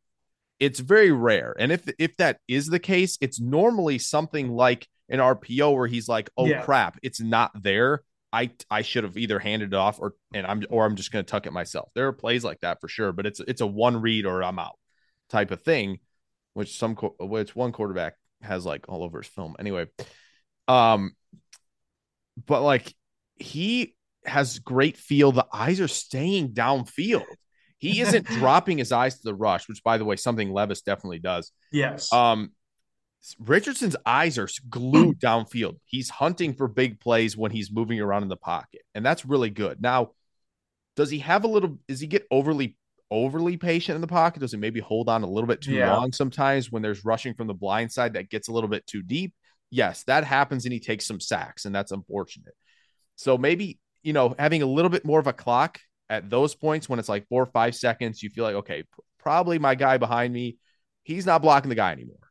It's very rare. And if if that is the case it's normally something like an rpo where he's like oh yeah. crap it's not there. I I should have either handed it off or and I'm or I'm just going to tuck it myself. There are plays like that for sure, but it's it's a one read or I'm out type of thing, which some which one quarterback has like all over his film. Anyway, um, but like he has great feel. The eyes are staying downfield. He isn't dropping his eyes to the rush, which by the way, something Levis definitely does. Yes. Um, Richardson's eyes are glued downfield. He's hunting for big plays when he's moving around in the pocket, and that's really good. Now, does he have a little? Does he get overly overly patient in the pocket? Does he maybe hold on a little bit too yeah. long sometimes when there's rushing from the blind side that gets a little bit too deep? Yes, that happens, and he takes some sacks, and that's unfortunate. So maybe you know having a little bit more of a clock at those points when it's like four or five seconds, you feel like okay, probably my guy behind me, he's not blocking the guy anymore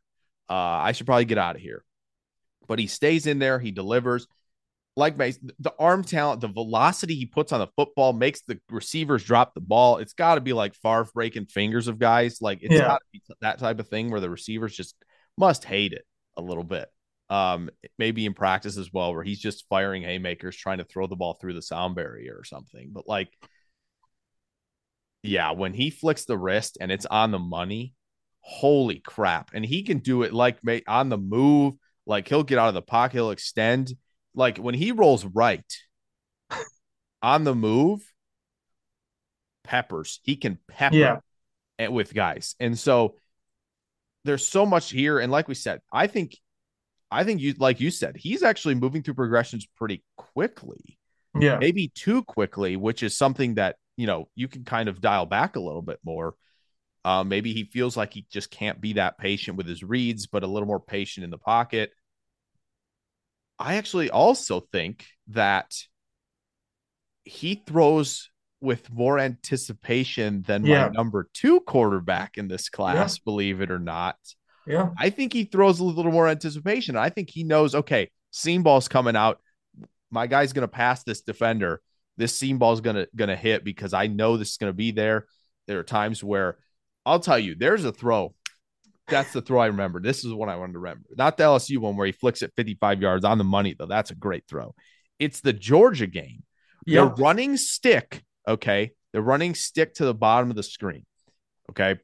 uh, I should probably get out of here. But he stays in there. He delivers. Like the arm talent, the velocity he puts on the football makes the receivers drop the ball. It's got to be like far breaking fingers of guys. Like it's yeah. got to be that type of thing where the receivers just must hate it a little bit. Um, maybe in practice as well, where he's just firing haymakers, trying to throw the ball through the sound barrier or something. But like, yeah, when he flicks the wrist and it's on the money, holy crap. And he can do it like on the move. Like he'll get out of the pocket, he'll extend. Like when he rolls right, on the move, peppers. He can pepper Yeah. it with guys. And so there's so much here. And like we said, I think I think you like you said, he's actually moving through progressions pretty quickly. Yeah. Maybe too quickly, which is something that, you know, you can kind of dial back a little bit more. Um, maybe he feels like he just can't be that patient with his reads, but a little more patient in the pocket. I actually also think that he throws with more anticipation than Yeah. my number two quarterback in this class, believe it or not. Yeah. I think he throws a little more anticipation. I think he knows, okay, seam ball's coming out. My guy's gonna pass this defender. This seam ball's gonna gonna hit because I know this is gonna be there. There are times where I'll tell you, there's a throw. That's the throw I remember. This is what I wanted to remember. Not the LSU one where he flicks it 55 yards on the money, though. That's a great throw. It's the Georgia game. Yeah. They're running stick. Okay. They're running stick to the bottom of the screen. Okay.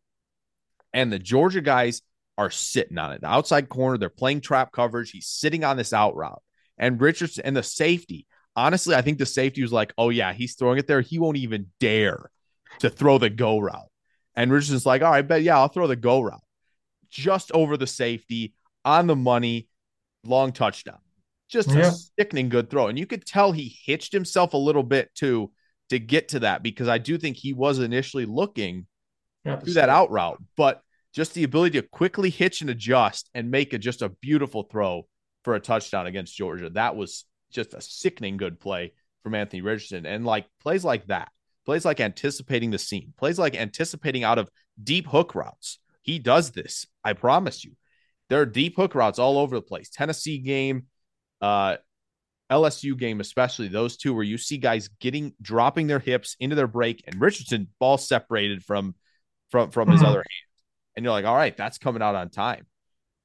And the Georgia guys are sitting on it. The outside corner, they're playing trap coverage. He's sitting on this out route. And Richardson and the safety, honestly, I think the safety was like, oh, yeah, he's throwing it there. He won't even dare to throw the go route. And Richardson's like, all right, bet, yeah, I'll throw the go route. Just over the safety, on the money, long touchdown. Just Yeah. a sickening good throw. And you could tell he hitched himself a little bit too to get to that because I do think he was initially looking Yeah. do that out route, but just the ability to quickly hitch and adjust and make it just a beautiful throw for a touchdown against Georgia. That was just a sickening good play from Anthony Richardson. And like plays like that, plays like anticipating the seam, plays like anticipating out of deep hook routes. He does this. I promise you. There are deep hook routes all over the place. Tennessee game, uh, LSU game, especially those two, where you see guys getting dropping their hips into their break, and Richardson ball separated from from from his Mhm. other hand, and you're like, all right, that's coming out on time.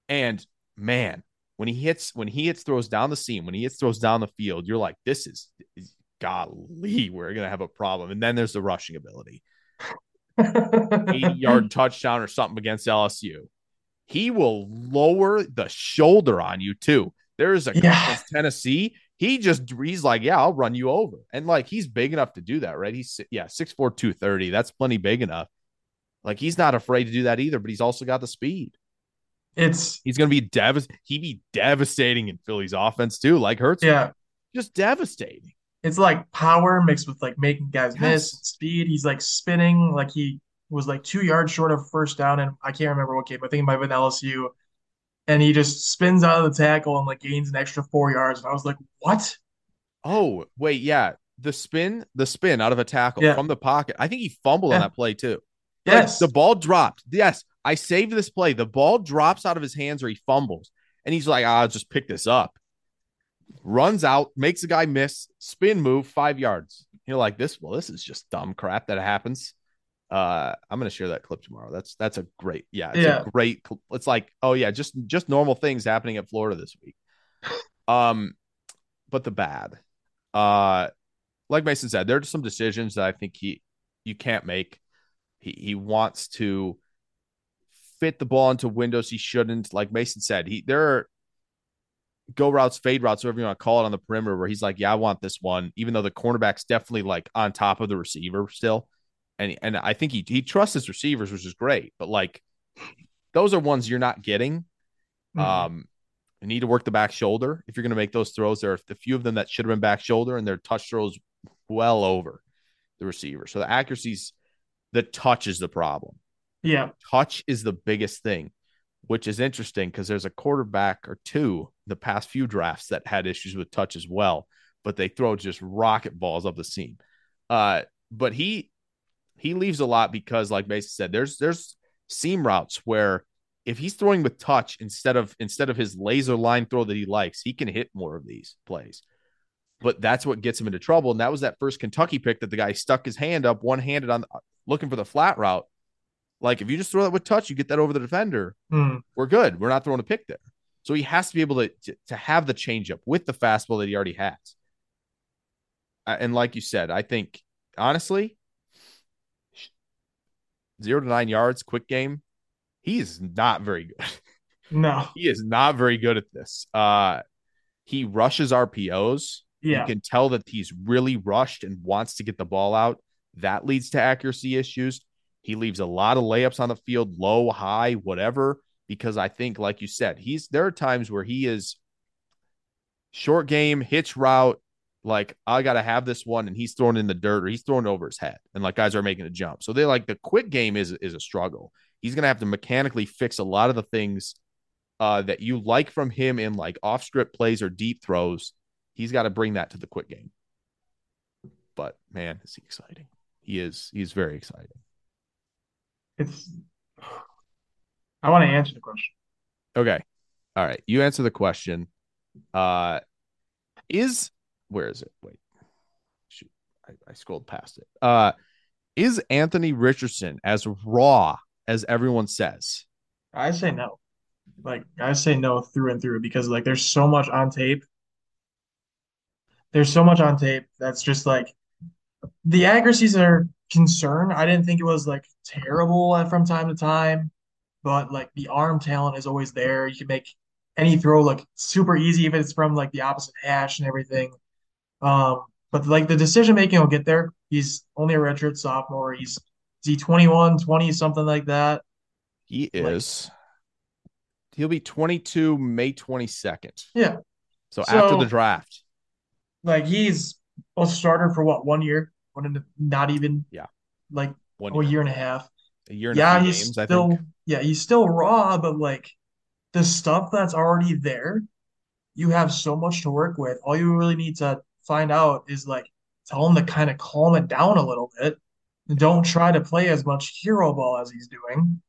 And man, when he hits when he hits throws down the seam, when he hits throws down the field, you're like, this is, is golly, we're gonna have a problem. And then there's the rushing ability. 80 yard touchdown or something against LSU. He will lower the shoulder on you too. There's a guy Yeah. Tennessee. He just he's like, yeah, I'll run you over. And like he's big enough to do that, right? He's yeah, 6'4, 230. That's plenty big enough. Like he's not afraid to do that either, but he's also got the speed. It's He's gonna be devas he'd be devastating in Philly's offense too, like Hurts. yeah. Just devastating. It's like power mixed with like making guys Yes. miss and speed. He's like spinning like he was like two yards short of first down, and I can't remember what game. I think it might have been LSU. And he just spins out of the tackle and like gains an extra four yards. And I was like, what? Oh, wait, yeah. The spin, the spin out of a tackle Yeah. from the pocket. I think he fumbled on that play too. Like, Yes. the ball dropped. Yes, I saved this play. The ball drops out of his hands or he fumbles. And he's like, "Ah, I'll just pick this up. Runs out, makes a guy miss, spin move, five yards. You're like, this, well, this is just dumb crap that happens. Uh, I'm gonna share that clip tomorrow. That's that's a great, yeah, it's Yeah. a great. It's like, oh yeah, just just normal things happening at Florida this week. Um, but the bad, uh, like Mason said, there are some decisions that I think he you can't make. He he wants to fit the ball into windows he shouldn't. Like Mason said, he there are go routes, fade routes, whatever you want to call it on the perimeter, where he's like, Yeah, I want this one, even though the cornerback's definitely like on top of the receiver still. And and I think he he trusts his receivers, which is great, but like those are ones you're not getting. Mhm. Um you need to work the back shoulder if you're going to make those throws. There are a few of them that should have been back shoulder, and their touch throws well over the receiver. So the accuracy's the touch is the problem. yeah. Touch is the biggest thing, which is interesting because there's a quarterback or two the past few drafts that had issues with touch as well, but they throw just rocket balls up the seam. Uh, but he he leaves a lot because, like Mason said, there's there's seam routes where if he's throwing with touch instead of instead of his laser line throw that he likes, he can hit more of these plays. But that's what gets him into trouble. And that was that first Kentucky pick that the guy stuck his hand up, one handed on looking for the flat route. Like if you just throw that with touch, you get that over the defender. Hmm. We're good. We're not throwing a pick there. So he has to be able to to, to have the changeup with the fastball that he already has. Uh, and like you said, I think honestly, zero to nine yards, quick game. He is not very good. No. he is not very good at this. Uh, he rushes RPOs Yeah. You can tell that he's really rushed and wants to get the ball out. That leads to accuracy issues. He leaves a lot of layups on the field, low, high, whatever, because I think, like you said, he's there are times where he is short game, hitch route, like I gotta have this one, and he's thrown in the dirt or he's thrown over his head, and like guys are making a jump. So they like the quick game is is a struggle. He's gonna have to mechanically fix a lot of the things uh, that you like from him in like off script plays or deep throws. He's got to bring that to the quick game. But man, is he exciting? He is. He's very exciting. It's. I want to answer the question. Okay. All right. You answer the question. Uh, is where is it? Wait, shoot, I, I scrolled past it. Uh, is Anthony Richardson as raw as everyone says? I say no. Like I say no through and through because like there's so much on tape. There's so much on tape that's just like the accuracies are concern. I didn't think it was like terrible from time to time, but like the arm talent is always there. You can make any throw look super easy if it's from like the opposite hash and everything. Um, but like the decision making will get there. He's only a redshirt sophomore. He's is he 21, 20, something like that. He is. He'll be 22 May 22nd. Yeah. So, So- after the draft. Like he's a starter for what, one year? One and not even Yeah. like One a year. year and a half. A year and yeah, a he's games, I still think. yeah, he's still raw, but like the stuff that's already there, you have so much to work with. All you really need to find out is like tell him to kind of calm it down a little bit. Don't try to play as much hero ball as he's doing.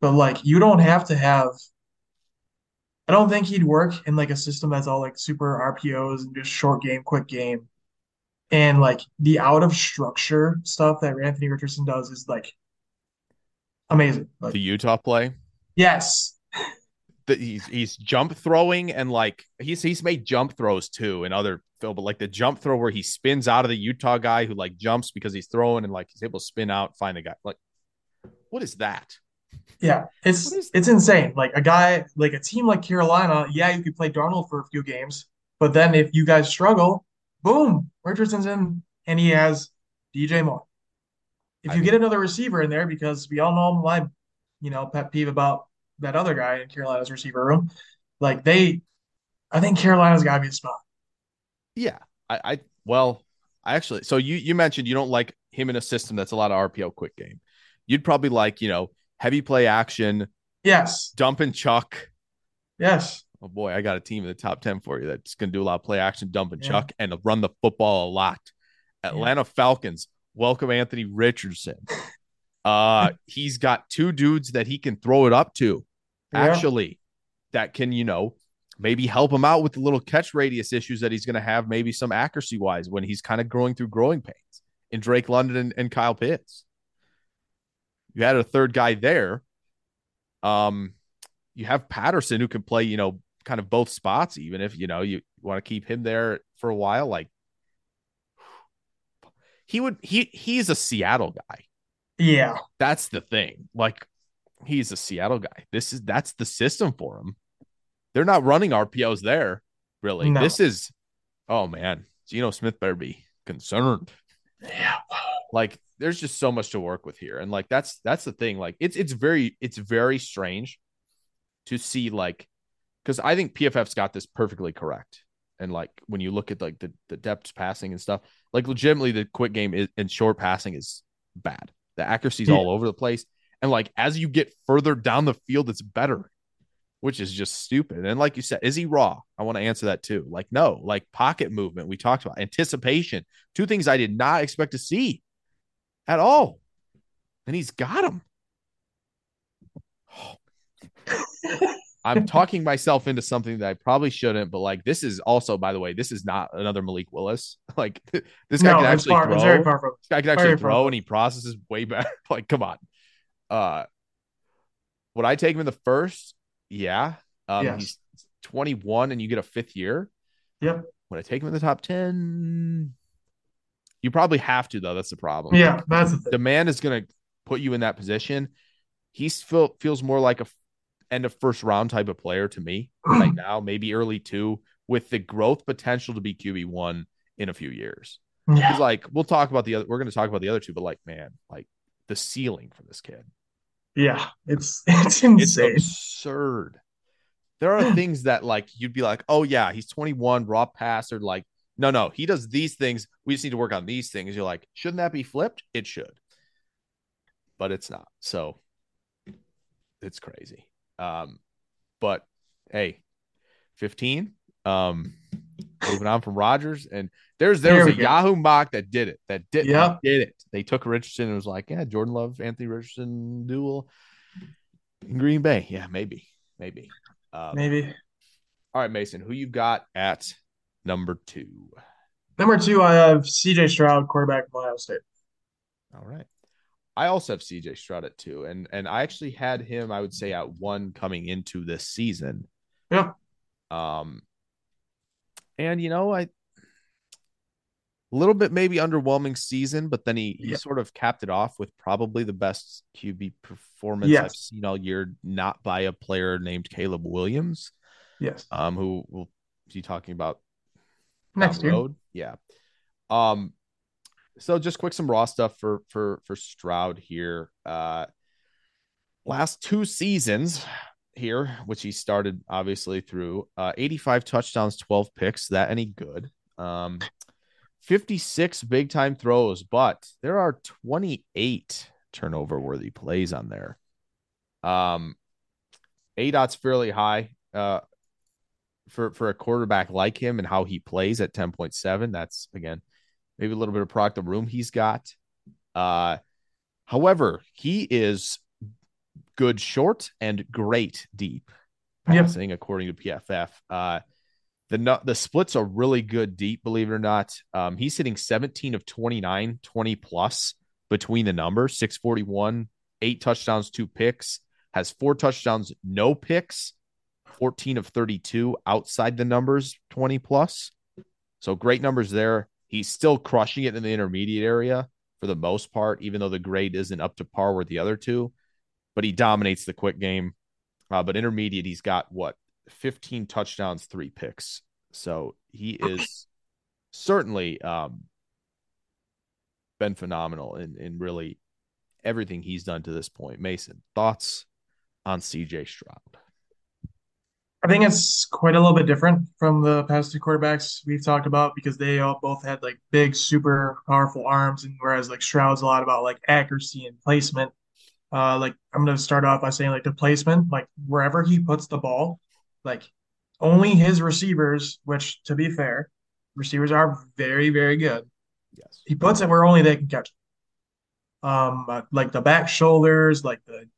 But like you don't have to have I don't think he'd work in like a system that's all like super RPOs and just short game, quick game. And like the out of structure stuff that Anthony Richardson does is like amazing. Like, The Utah play. yes. The, he's he's jump throwing and like he's he's made jump throws too in other Phil, but like the jump throw where he spins out of the Utah guy who like jumps because he's throwing and like he's able to spin out, find the guy. Like, what is that? Yeah, it's it's insane. Like a guy, like a team like Carolina, yeah, you could play Darnold for a few games, but then if you guys struggle, boom, Richardson's in, and he has DJ Moore. If you get another receiver in there, because we all know my, you know, pet peeve about that other guy in Carolina's receiver room, like they, I think Carolina's got to be a spot. Yeah, I, I well, I actually so you you mentioned you don't like him in a system that's a lot of RPO quick game. You'd probably like you know heavy play action, Yes, dump and chuck. yes, Oh boy, I got a team in the top 10 for you that's going to do a lot of play action, dump and Yeah. chuck, and run the football a lot. Atlanta Falcons, welcome Anthony Richardson. Uh, he's got two dudes that he can throw it up to, Yeah. actually, that can, you know, maybe help him out with the little catch radius issues that he's going to have, maybe some accuracy wise when he's kind of growing through growing pains in Drake London and, and Kyle Pitts. You had a third guy there. Um, you have Patterson who can play, you know, kind of both spots, even if you know you want to keep him there for a while. Like he would he he's a Seattle guy. yeah, That's the thing. Like he's a Seattle guy. This is that's the system for him. They're not running RPOs there, really. No. This is oh man, Geno Smith better be concerned. yeah. Like there's just so much to work with here. And like that's that's the thing. Like it's it's very it's very strange to see like because I think PFF's got this perfectly correct. And like when you look at like the, the depth passing and stuff, like legitimately the quick game is, and short passing is bad. The accuracy's Yeah. all over the place. And like as you get further down the field, it's better, which is just stupid. And like you said, is he raw? I want to answer that too. Like, no, like pocket movement, we talked about anticipation, two things I did not expect to see at all. And he's got him. I'm talking myself into something that I probably shouldn't, but like this is also, by the way, this is not another Malik Willis. Like this guy No, can actually far- throw. very far from- this guy can actually throw, and he processes way better. like, come on. Uh, would I take him in the first? Yeah. Um, Yes. he's 21, and you get a fifth year. Yep. Would I take him in the top 10? You probably have to, though. That's the problem. Yeah, that's the thing. Demand is going to put you in that position. He feel, feels more like a end of first round type of player to me right now, maybe early two with the growth potential to be QB one in a few years. Yeah. He's like, we'll talk about the other. We're going to talk about the other two, but like, man, like the ceiling for this kid, Yeah, it's it's insane. it's absurd. There are things that like you'd be like, oh yeah, he's 21, raw passer. Like, no, no, he does these things. We just need to work on these things. You're like, shouldn't that be flipped? It should, but it's not. So it's crazy. Um, but hey, 15. Um, moving on from Rodgers, and there's there Here was a go. Yahoo mock that did it. That did Yep. did it. They took Richardson and was like, yeah, Jordan Love, Anthony Richardson duel in Green Bay. Yeah, maybe, maybe. Um, Maybe All right, Mason, who you got at number two? number two, I have C.J. Stroud, quarterback of Ohio State. All right. I also have CJ Stroud at two, and and I actually had him, I would say, at one coming into this season. Yeah. Um, and you know, I a little bit maybe underwhelming season, but then he he Yep. sort of capped it off with probably the best QB performance Yes. I've seen all year, not by a player named Caleb Williams, Yes. um, who will be talking about Next year. road. Yeah. Um, so just quick some raw stuff for for for Stroud here. Uh last two seasons here, which he started obviously through uh 85 touchdowns, 12 picks. That any good? Um 56 big time throws, but there are 28 turnover worthy plays on there. Um aDOT's fairly high. Uh for for a quarterback like him and how he plays at 10.7 that's again maybe a little bit of product of room he's got uh however he is good short and great deep Yep. passing according to pff uh the the splits are really good deep believe it or not um he's hitting 17 of 29 20 plus between the numbers 641 eight touchdowns two picks has four touchdowns no picks 14 of 32 outside the numbers 20 plus. So great numbers there. He's still crushing it in the intermediate area for the most part, even though the grade isn't up to par with the other two. But he dominates the quick game. Uh, but intermediate, he's got what 15 touchdowns, three picks. So he is certainly um, been phenomenal in, in really everything he's done to this point. Mason, thoughts on CJ Stroud? I think it's quite a little bit different from the past two quarterbacks we've talked about because they all both had like big, super powerful arms, and whereas like Stroud's a lot about like accuracy and placement. Uh, like I'm gonna start off by saying like the placement, like wherever he puts the ball, like only his receivers, which to be fair, receivers are very, very good. Yes. He puts it where only they can catch it. Um, like the back shoulders, like the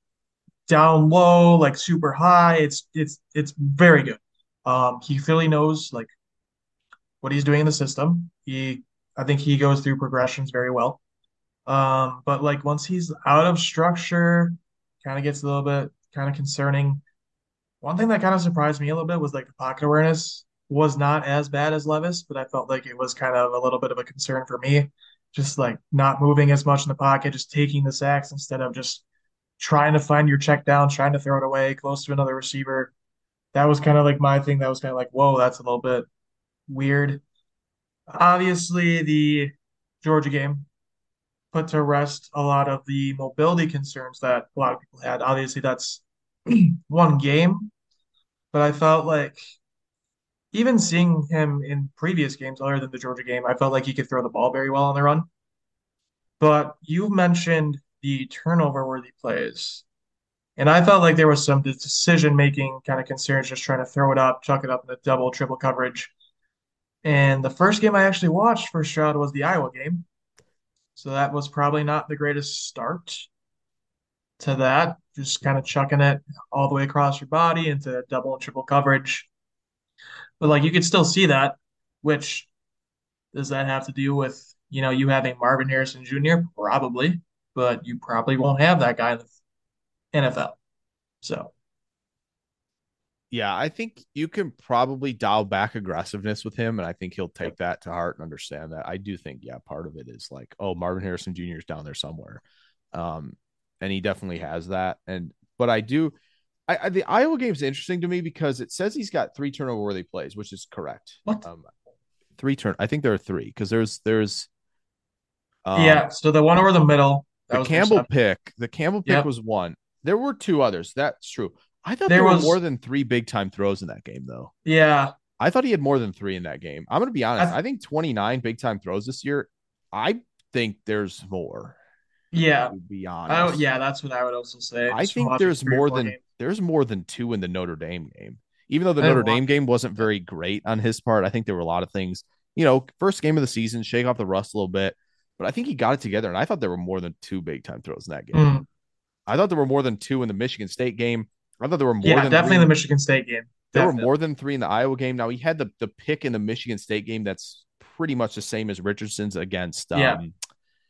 down low, like super high. It's it's it's very good. Um, he clearly knows like what he's doing in the system. He I think he goes through progressions very well. Um, but like once he's out of structure, kind of gets a little bit kind of concerning. One thing that kind of surprised me a little bit was like the pocket awareness was not as bad as Levis, but I felt like it was kind of a little bit of a concern for me. Just like not moving as much in the pocket, just taking the sacks instead of just trying to find your check down, trying to throw it away close to another receiver. That was kind of like my thing. That was kind of like, whoa, that's a little bit weird. Obviously, the Georgia game put to rest a lot of the mobility concerns that a lot of people had. Obviously, that's one game, but I felt like even seeing him in previous games other than the Georgia game, I felt like he could throw the ball very well on the run. But you mentioned the turnover worthy plays. And I felt like there was some decision making kind of concerns just trying to throw it up, chuck it up in the double, triple coverage. And the first game I actually watched for Stroud was the Iowa game. So that was probably not the greatest start to that. Just kind of chucking it all the way across your body into double and triple coverage. But like you could still see that, which does that have to do with, you know, you having Marvin Harrison Jr.? Probably, but you probably won't have that guy in the NFL. So Yeah, I think you can probably dial back aggressiveness with him, and I think he'll take that to heart and understand that. I do think, yeah, part of it is like, oh, Marvin Harrison Jr. is down there somewhere, um, and he definitely has that. And but I do, I I, the Iowa game's interesting to me because it says he's got three turnover worthy plays, which is correct. What? Um, three turn. I think there are three because there's there's. Um, yeah, so the one over the middle. The Campbell pick. The Campbell pick Yep. was one. There were two others. That's true. I thought There there, were was- more than three big time throws in that game, though. Yeah, I thought he had more than three in that game. I'm going to be honest. I- I, think 29 big time throws this year. I think there's more. yeah, To be I, honest, yeah. That's what I would also say. I just think there's more than games. there's more than two in the Notre Dame game. Even though the Notre Dame game wasn't very great on his part, I think there were a lot of things. You know, first game of the season, shake off the rust a little bit. But I think he got it together, and I thought there were more than two big time throws in that game. Mm. I thought there were more than two in the Michigan State game. I thought there were more Yeah, than definitely three the Michigan State game. there were more than three in the Iowa game. Now he had the the pick in the Michigan State game that's pretty much the same as Richardson's against um, Yeah.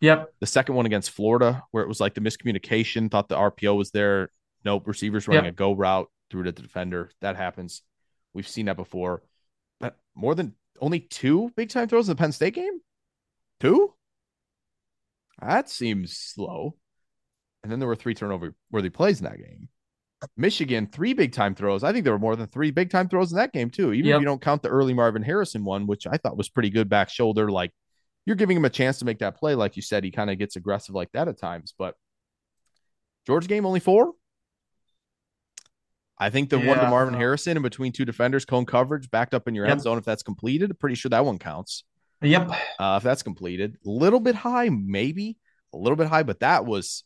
Yep. the second one against Florida, where it was like the miscommunication, thought the RPO was there. Nope, receivers running Yep. a go route through to the defender. That happens. We've seen that before. But more than only two big time throws in the Penn State game? Two? That seems slow. And then there were three turnover worthy plays in that game. Michigan, three big time throws. I think there were more than three big time throws in that game, too. Even Yep. if you don't count the early Marvin Harrison one, which I thought was pretty good back shoulder. Like you're giving him a chance to make that play. Like you said, he kind of gets aggressive like that at times. But George game only four. I think the one to Marvin Harrison in between two defenders, cone coverage, backed up in your Yep. end zone. If that's completed, pretty sure that one counts. Yep. Uh, if that's completed, a little bit high, maybe a little bit high, but that was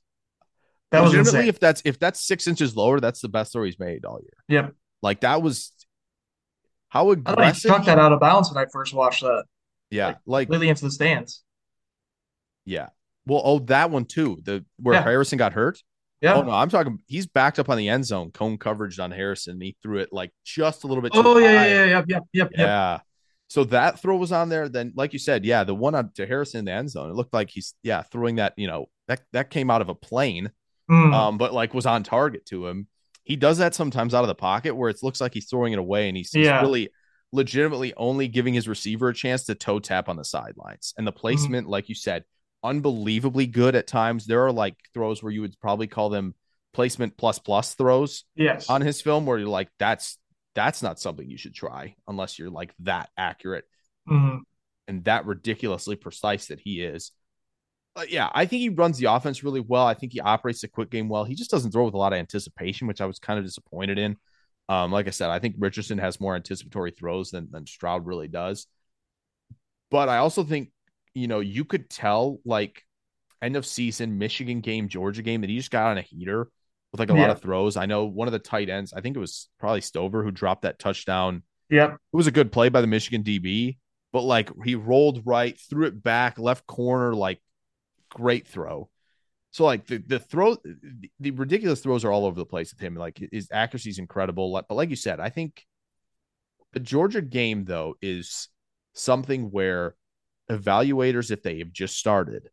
That was insane. if that's if that's six inches lower, that's the best throw he's made all year. Yep. Like that was how would I thought he that out of bounds when I first watched that. yeah, like Completely into the stands. yeah. Well, oh, that one too. The where Yeah. Harrison got hurt. Yeah. Oh no, I'm talking. He's backed up on the end zone, cone coverage on Harrison. He threw it like just a little bit. Too Oh yeah, yeah, yeah, yep, yep. Yeah. So that throw was on there. Then, like you said, yeah, the one on to Harrison in the end zone. It looked like he's yeah throwing that. You know that that came out of a plane, Mm. um, but like was on target to him. He does that sometimes out of the pocket where it looks like he's throwing it away, and he's, he's really legitimately only giving his receiver a chance to toe tap on the sidelines. And the Mm-hmm. placement, like you said, unbelievably good at times. There are like throws where you would probably call them placement plus plus throws yes. on his film where you're like, that's that's not something you should try unless you're like that accurate Mhm. and that ridiculously precise that he is. But yeah, I think he runs the offense really well. I think he operates the quick game well. He just doesn't throw with a lot of anticipation, which I was kind of disappointed in. Um, like I said, I think Richardson has more anticipatory throws than than Stroud really does. But I also think, you know, you could tell like end of season Michigan game, Georgia game that he just got on a heater with like a lot of throws. I know one of the tight ends, I think it was probably Stover who dropped that touchdown Yep. it was a good play by the Michigan DB, but like he rolled right, threw it back, left corner, like great throw. So like the the throw, the, the ridiculous throws are all over the place with him. Like his accuracy is incredible. But like you said, I think the Georgia game though is something where evaluators, if they have just started,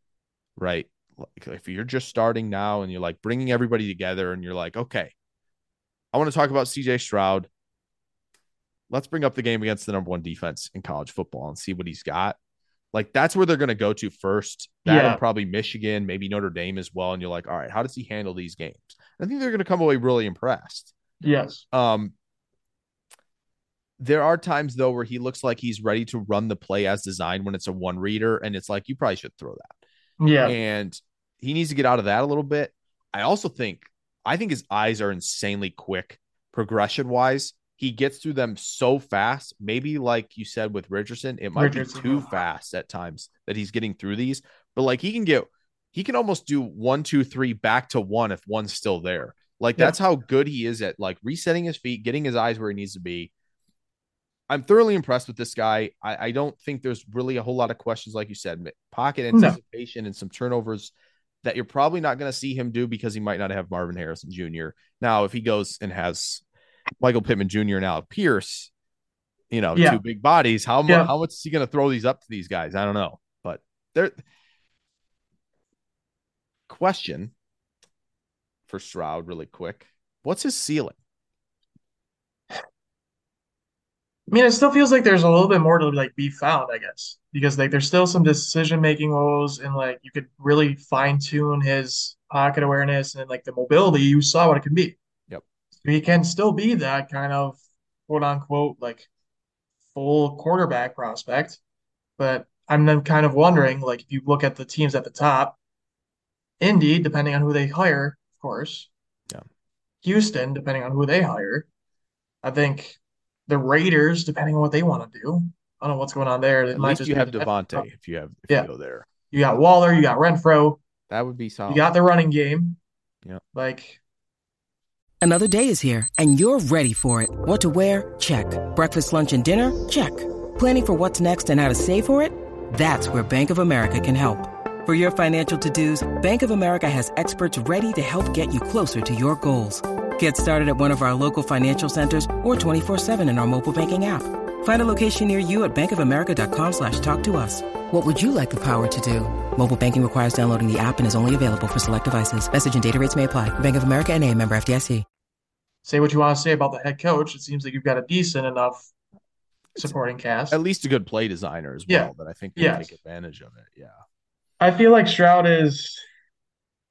right? Like if you're just starting now and you're like bringing everybody together and you're like, okay, I want to talk about CJ Stroud let's bring up the game against the number one defense in college football and see what he's got. Like that's where they're going to go to first. That Yeah. and probably Michigan, maybe Notre Dame as well. And you're like, all right, how does he handle these games? I think they're going to come away really impressed. Yes. Um, there are times though where he looks like he's ready to run the play as designed when it's a one reader, and it's like you probably should throw that. Yeah. And he needs to get out of that a little bit. I also think I think his eyes are insanely quick progression wise. He gets through them so fast. Maybe like you said with Richardson, it might Richardson. be too fast at times that he's getting through these. But like he can get he can almost do one, two, three back to one if one's still there. Like Yeah. that's how good he is at like resetting his feet, getting his eyes where he needs to be. I'm thoroughly impressed with this guy. I, I don't think there's really a whole lot of questions, like you said, pocket No. anticipation and some turnovers that you're probably not going to see him do because he might not have Marvin Harrison Jr. Now, if he goes and has Michael Pittman Jr. and Alec Pierce, you know, Yeah. two big bodies, how, mu- Yeah. how much is he going to throw these up to these guys? I don't know. But there, question for Stroud, really quick. What's his ceiling? I mean, it still feels like there's a little bit more to like be found, I guess, because like there's still some decision making woes, and like you could really fine tune his pocket awareness and like the mobility. You saw what it can be. Yep. he can still be that kind of quote unquote like full quarterback prospect. But I'm then kind of wondering, like, if you look at the teams at the top, Indy, depending on who they hire, of course. Yeah. Houston, depending on who they hire. I think the Raiders, depending on what they want to do. I don't know what's going on there. It At might least just you have the- Davante if you have if Yeah. you go there. You got Waller, you got Renfrow, That would be solid. you got the running game. Yeah. Like, Another day is here, and you're ready for it. What to wear? Check. Breakfast, lunch, and dinner? Check. Planning for what's next and how to save for it? That's where Bank of America can help. For your financial to-dos, Bank of America has experts ready to help get you closer to your goals. Get started at one of our local financial centers or 24-7 in our mobile banking app. Find a location near you at bankofamerica.com slash talk to us. What would you like the power to do? Mobile banking requires downloading the app and is only available for select devices. Message and data rates may apply. Bank of America and a member FDIC. say what you want to say about the head coach. It seems like you've got a decent enough supporting cast. At least a good play designer as Yeah. well that I think can Yes. take advantage of it. Yeah. I feel like Stroud is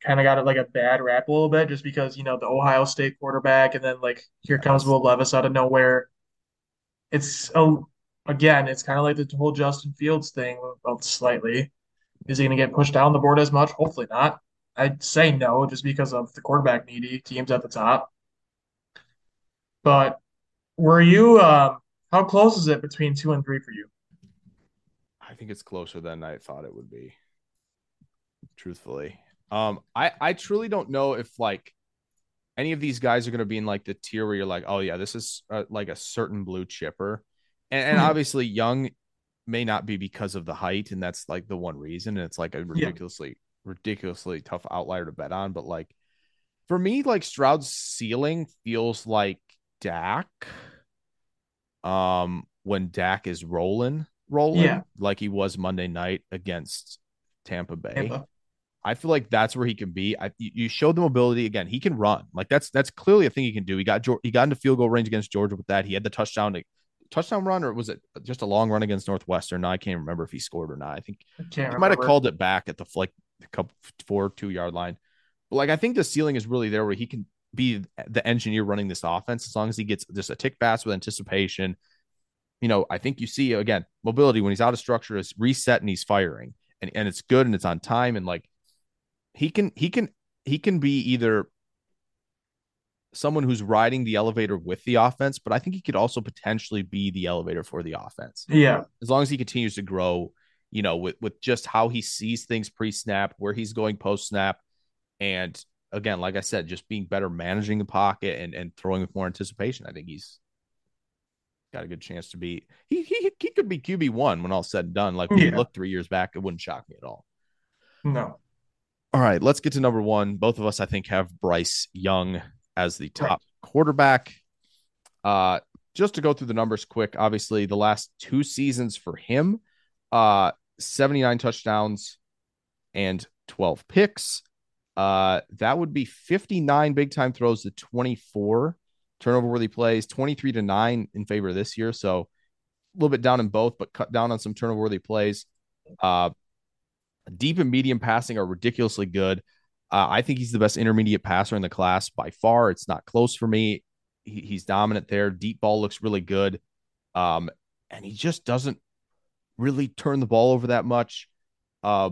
kind of got it like a bad rap a little bit just because, you know, the Ohio State quarterback and then like here comes Will Levis out of nowhere. It's a, again, it's kind of like the whole Justin Fields thing, well, slightly. Is he going to get pushed down the board as much? Hopefully not. I'd say no, just because of the quarterback needy teams at the top. But were you, um, how close is it between two and three for you? I think it's closer than I thought it would be. Truthfully, um, I I truly don't know if like any of these guys are going to be in like the tier where you're like, oh yeah, this is uh, like a certain blue chipper, and, and Mhm. obviously Young may not be because of the height, and that's like the one reason, and it's like a ridiculously ridiculously tough outlier to bet on, but like for me, like Stroud's ceiling feels like Dak. Um, when Dak is rolling, rolling Yeah. like he was Monday night against Tampa Bay. Tampa. I feel like that's where he can be. I you showed the mobility again. He can run. Like that's that's clearly a thing he can do. He got he got into field goal range against Georgia with that. He had the touchdown touchdown run or was it just a long run against Northwestern? No, I can't remember if he scored or not. I think I he might have called it back at the like the couple four two yard line. But like I think the ceiling is really there where he can be the engineer running this offense as long as he gets just a tick pass with anticipation. You know, I think you see again mobility when he's out of structure is reset and he's firing and, and it's good and it's on time and like he can he can he can be either someone who's riding the elevator with the offense, but I think he could also potentially be the elevator for the offense Yeah. as long as he continues to grow, you know, with with just how he sees things pre-snap, where he's going post-snap, and again, like I said, just being better managing the pocket and and throwing with more anticipation. I think he's got a good chance to be. He he he could be QB one when all said and done. Like we Yeah. looked three years back, it wouldn't shock me at all. No. All right, let's get to number one. Both of us, I think, have Bryce Young as the top quarterback. Uh, just to go through the numbers quick, obviously the last two seasons for him, uh, 79 touchdowns and 12 picks. Uh, that would be 59 big time throws to 24 turnover worthy plays, 23 to 9 in favor of this year. So a little bit down in both, but cut down on some turnover worthy plays. Uh, deep and medium passing are ridiculously good. Uh, I think he's the best intermediate passer in the class by far. It's not close for me. He, he's dominant there. Deep ball looks really good. Um, and he just doesn't really turn the ball over that much. Uh,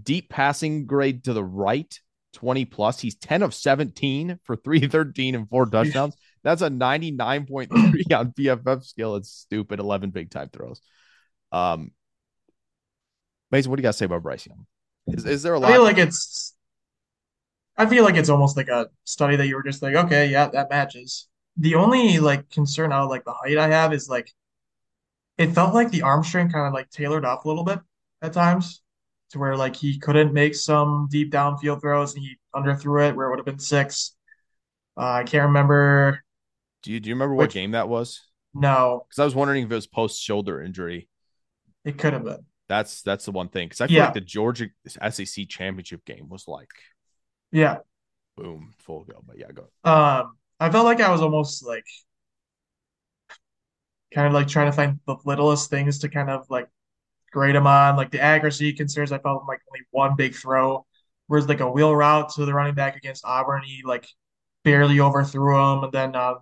deep passing grade to the right, 20 plus. He's 10 of 17 for 313 and four touchdowns. That's a 99.3 on PFF skill. It's stupid. 11 big time throws. Um, Mason, what do you got to say about Bryce Young? Is, is there a lot? I feel like it's I feel like it's almost like a study that you were just like, okay, yeah, that matches. The only like concern out of like the height I have is like it felt like the arm strength kind of like tailored off a little bit at times to where like he couldn't make some deep downfield throws and he underthrew it where it would have been six. Uh, I can't remember. do you do you remember what game that was? No, Because I was wondering if it was post shoulder injury. it could have been. That's that's the one thing. Because I feel Yeah. like the Georgia SEC championship game was like Yeah. boom, full go. But yeah, go. Um, I felt like I was almost like kind of like trying to find the littlest things to kind of like grade him on. Like the accuracy concerns, I felt like only one big throw. Whereas like a wheel route to the running back against Auburn, he like barely overthrew him, and then uh,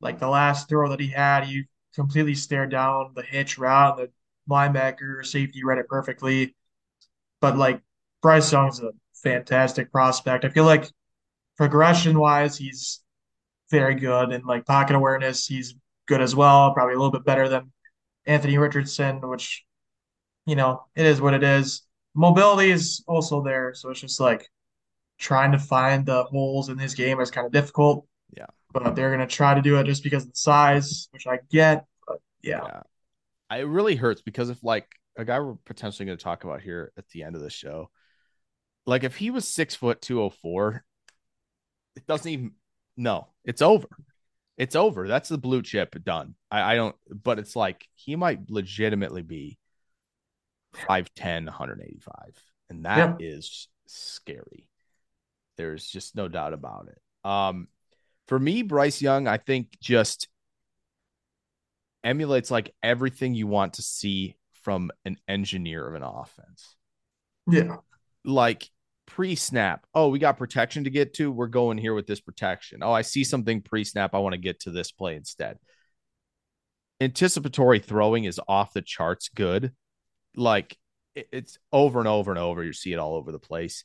like the last throw that he had, he completely stared down the hitch route. And the linebacker safety read it perfectly. But like Bryce Young's a fantastic prospect. I feel like progression wise, he's very good, and like pocket awareness, he's good as well. Probably a little bit better than Anthony Richardson, which you know it is what it is. Mobility is also there, so it's just like trying to find the holes in his game is kind of difficult. Yeah. But they're gonna try to do it just because of the size, which I get. But yeah. yeah. It really hurts because if like a guy we're potentially going to talk about here at the end of the show, like if he was six foot two oh four, it doesn't even no, it's over. It's over. That's the blue chip done. I, I don't but it's like he might legitimately be 5'10, 185. And that Yeah. is scary. There's just no doubt about it. Um, for me, Bryce Young, I think just emulates like everything you want to see from an engineer of an offense. Yeah. Like pre snap, oh, we got protection to get to. We're going here with this protection. Oh, I see something pre snap. I want to get to this play instead. Anticipatory throwing is off the charts good. Like it's over and over and over. You see it all over the place.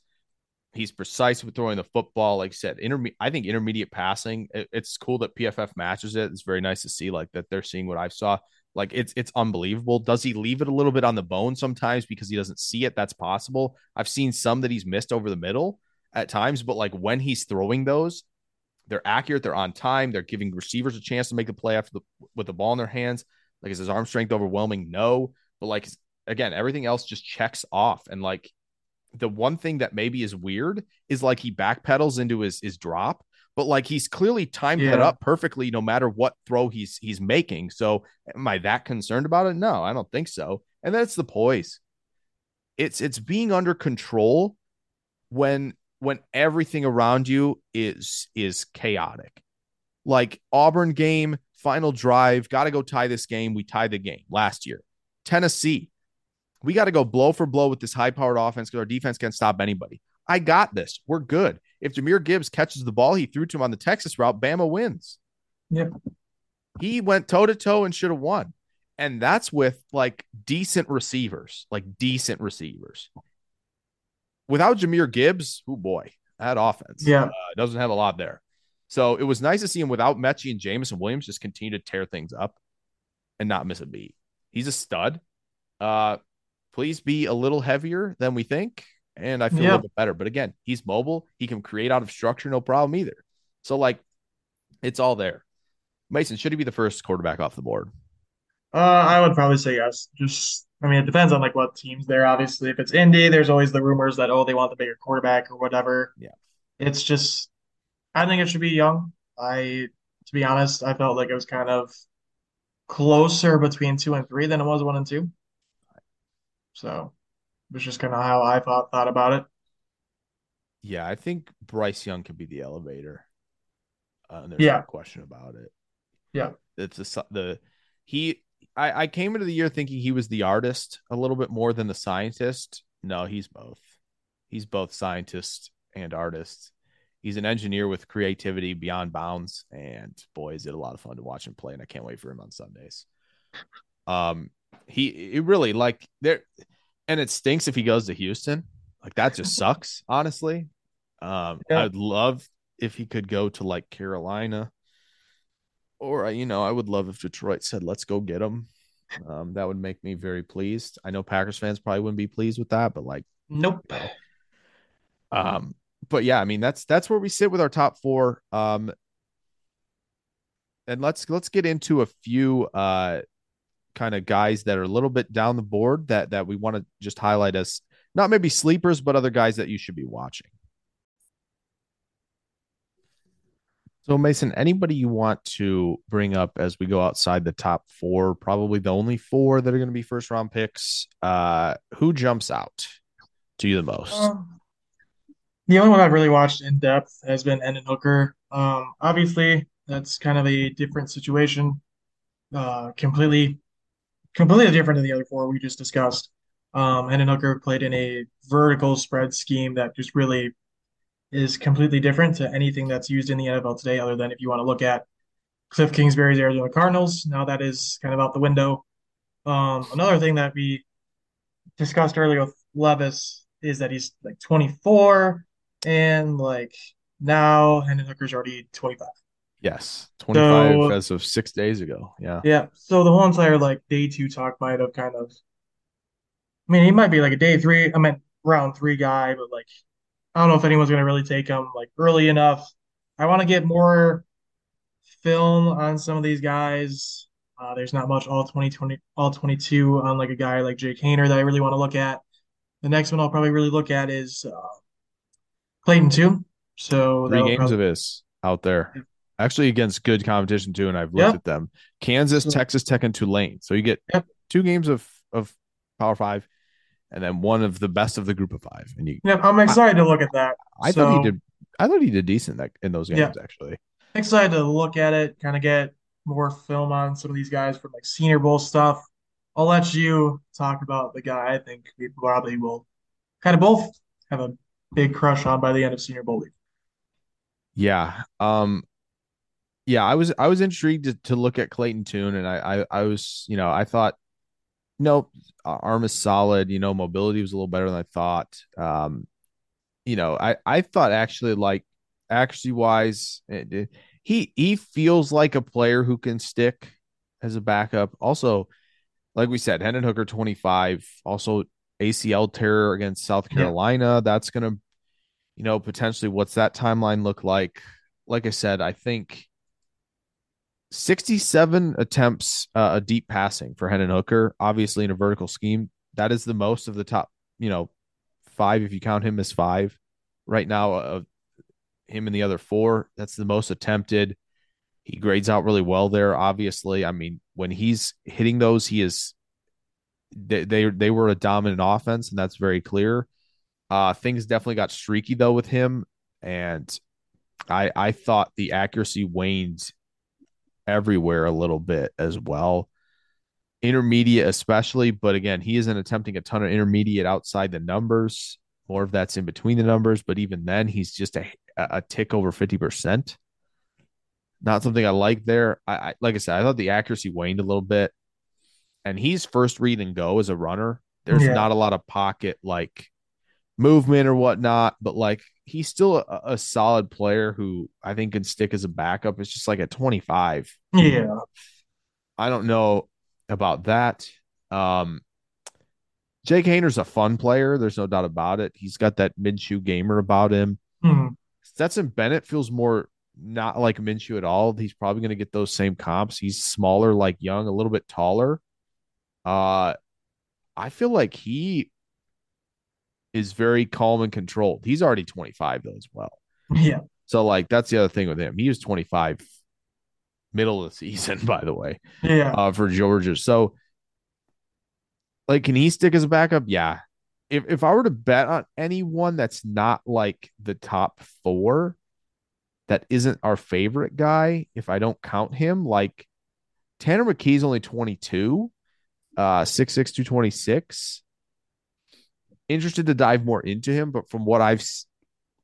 He's precise with throwing the football. Like I said, interme- I think intermediate passing. it- it's cool that PFF matches it. It's very nice to see like that they're seeing what I saw. Like it's it's unbelievable. Does he leave it a little bit on the bone sometimes because he doesn't see it? That's possible. I've seen some that he's missed over the middle at times, but like when he's throwing those, they're accurate. They're on time. They're giving receivers a chance to make the play after the with the ball in their hands. Like is his arm strength overwhelming? No, but like again, everything else just checks off. And like the one thing that maybe is weird is like he backpedals into his his drop, but like he's clearly timed that up perfectly no matter what throw he's he's making. So am I that concerned about it? No, I don't think so. And that's the poise. It's it's being under control when when everything around you is is chaotic. Like Auburn game, final drive, got to go tie this game. We tie the game last year. Tennessee, we got to go blow for blow with this high powered offense because our defense can't stop anybody. I got this. We're good. If Jahmyr Gibbs catches the ball he threw to him on the Texas route, Bama wins. Yep. He went toe to toe and should have won. And that's with like decent receivers, like decent receivers. Without Jahmyr Gibbs, oh boy, that offense Yeah. uh, doesn't have a lot there. So it was nice to see him without Metchie and Jameson Williams just continue to tear things up and not miss a beat. He's a stud. Uh, please be a little heavier than we think, and I feel a little bit better. But again, he's mobile. He can create out of structure, no problem either. So like, it's all there. Mason, should he be the first quarterback off the board? Uh, I would probably say yes. Just, I mean, it depends on like what teams there. Obviously, if it's Indy, there's always the rumors that oh they want the bigger quarterback or whatever. Yeah. It's just, I think it should be Young. I, to be honest, I felt like it was kind of closer between two and three than it was one and two. So, it was just kind of how I thought thought about it. Yeah, I think Bryce Young could be the elevator. Uh, and there's Yeah. no question about it. Yeah. It's the the he. I I came into the year thinking he was the artist a little bit more than the scientist. No, he's both. He's both scientist and artist. He's an engineer with creativity beyond bounds, and boy, is it a lot of fun to watch him play. And I can't wait for him on Sundays. Um, he it really like there, and it stinks if he goes to Houston. Like that just sucks, honestly. Um, Yeah. I'd love if he could go to like Carolina, or uh, you know, I would love if Detroit said, "Let's go get him." Um, that would make me very pleased. I know Packers fans probably wouldn't be pleased with that, but like, Nope. um, but yeah, I mean that's that's where we sit with our top four. Um, and let's let's get into a few uh kind of guys that are a little bit down the board that that we want to just highlight as not maybe sleepers, but other guys that you should be watching. So Mason, anybody you want to bring up as we go outside the top four, probably the only four that are going to be first round picks. Uh, who jumps out to you the most? Um, the only one I've really watched in depth has been Hendon Hooker. Um, obviously, that's kind of a different situation, uh, completely, completely different than the other four we just discussed. Um, Hendon Hooker played in a vertical spread scheme that just really is completely different to anything that's used in the NFL today, other than if you want to look at Cliff Kingsbury's Arizona Cardinals. Now that is kind of out the window. Um, another thing that we discussed earlier with Levis is that he's like 24 and like now Hendon Hooker's already 25. Yes, 25 So- as of six days ago. Yeah. Yeah. So the whole entire like day two talk might have kind of I mean, he might be like a day three, I meant round three guy, but like I don't know if anyone's gonna really take him like early enough. I want to get more film on some of these guys. Uh, there's not much all 2020, all 22 on like a guy like Jake Haener that I really want to look at. The next one I'll probably really look at is uh, Clayton Tune. So Three games probably- of his out there. Actually, against good competition too, and I've looked Yep. at them: Kansas, Texas Tech, and Tulane. So you get Yep. two games of of Power Five, and then one of the best of the Group of Five. And you, I'm excited to look at that. I thought he did. I thought he did decent that, in those games. Yeah. Actually, excited to look at it, kind of get more film on some of these guys from like Senior Bowl stuff. I'll let you talk about the guy I think we probably will kind of both have a big crush on by the end of Senior Bowl week. yeah. Um, yeah. I was I was intrigued to, to look at Clayton Tune, and I, I I was you know I thought, nope, arm is solid. You know, mobility was a little better than I thought. Um, you know, I I thought actually like accuracy wise, it, it- he he feels like a player who can stick as a backup. Also, like we said, Hendon Hooker twenty five, also ACL tear against South Yeah. Carolina. That's gonna, you know, potentially what's that timeline look like? Like I said, I think. 67 attempts uh, a deep passing for Hendon Hooker, obviously in a vertical scheme. That is the most of the top, you know, five if you count him as five right now of him and the other four. That's the most attempted. He grades out really well there. Obviously, I mean, when he's hitting those, he is they they, they were a dominant offense, and that's very clear. Uh, things definitely got streaky though with him, and I I thought the accuracy waned everywhere a little bit as well. Intermediate, especially, but again, he isn't attempting a ton of intermediate outside the numbers. More of that's in between the numbers, but even then, he's just a a tick over fifty percent. Not something I like there. I, I like I said, I thought the accuracy waned a little bit, and he's first read and go as a runner. There's Yeah. not a lot of pocket like movement or whatnot, but like he's still a, a solid player who I think can stick as a backup. It's just like at 25. Yeah. I don't know about that. Um, Jake Haener's a fun player. There's no doubt about it. He's got that Minshew gamer about him. Mhm. Stetson Bennett feels more not like Minshew at all. He's probably going to get those same comps. He's smaller, like young, a little bit taller. Uh, I feel like he is very calm and controlled. He's already 25 though as well. Yeah. So like that's the other thing with him. He was 25 middle of the season, by the way, Yeah. uh, for Georgia. So like, can he stick as a backup? Yeah. If if I were to bet on anyone that's not like the top four, that isn't our favorite guy, if I don't count him, like Tanner McKee's only 22, uh 6'6, 226. Interested to dive more into him, but from what I've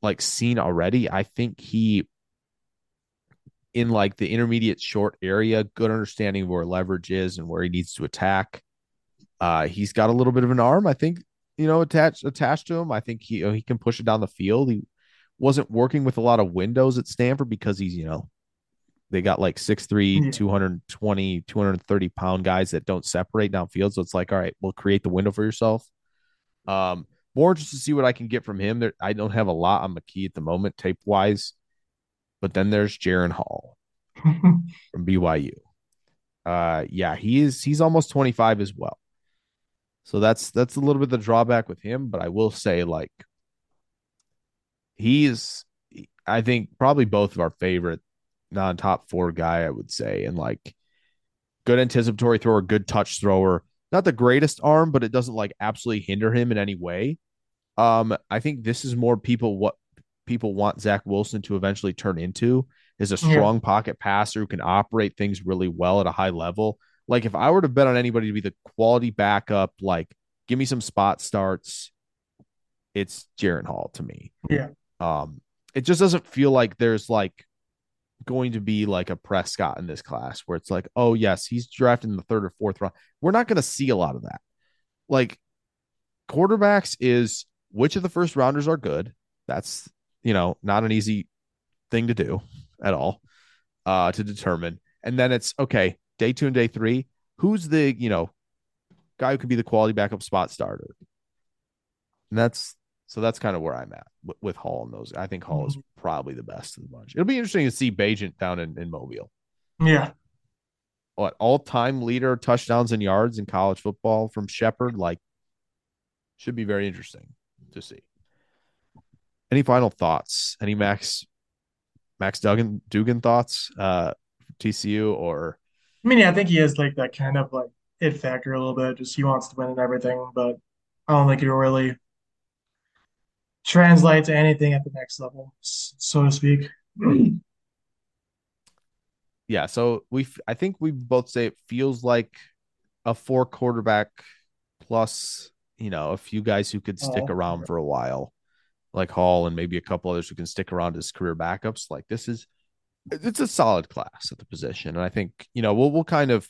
like seen already, I think he in like the intermediate short area, good understanding of where leverage is and where he needs to attack. Uh, he's got a little bit of an arm, I think, you know, attached attached to him. I think he he can push it down the field. He wasn't working with a lot of windows at Stanford because he's, you know, they got like 6'3, Yeah. 220, 230 pound guys that don't separate downfield. So it's like, all right, we'll create the window for yourself. Um, more interested to see what I can get from him. There, I don't have a lot on McKee at the moment, tape wise. But then there's Jaren Hall from BYU. Uh yeah, he is he's almost 25 as well. So that's that's a little bit the drawback with him, but I will say like he's I think probably both of our favorite non-top 4 guy I would say and like good anticipatory thrower, good touch thrower. Not the greatest arm, but it doesn't like absolutely hinder him in any way. Um I think this is more people what people want Zach Wilson to eventually turn into is a Yeah. strong pocket passer who can operate things really well at a high level. Like if I were to bet on anybody to be the quality backup, like give me some spot starts, it's Jaren Hall to me. Yeah. Um, it just doesn't feel like there's like going to be like a Prescott in this class where it's like, oh yes, he's drafted in the third or fourth round. We're not going to see a lot of that. Like quarterbacks is which of the first rounders are good. That's you know not an easy thing to do at all uh to determine. And then it's okay, day two and day three, who's the you know guy who could be the quality backup spot starter? And that's so that's kind of where I'm at with, with Hall and those. I think Hall is probably the best of the bunch. It'll be interesting to see Bagent down in, in Mobile. Yeah. What all time leader touchdowns and yards in college football from Shepherd? Like, should be very interesting to see. Any final thoughts? Any Max Max Duggan Dugan thoughts? Uh TCU or I mean, yeah, I think he has like that kind of like it factor a little bit. Just he wants to win and everything, but I don't think he'll really translate to anything at the next level, so to speak. yeah, so we I think we both say it feels like a four quarterback plus, you know, a few guys who could stick Oh. around for a while, like Hall and maybe a couple others who can stick around as career backups. Like this is it's a solid class at the position. And I think, you know, we'll we'll kind of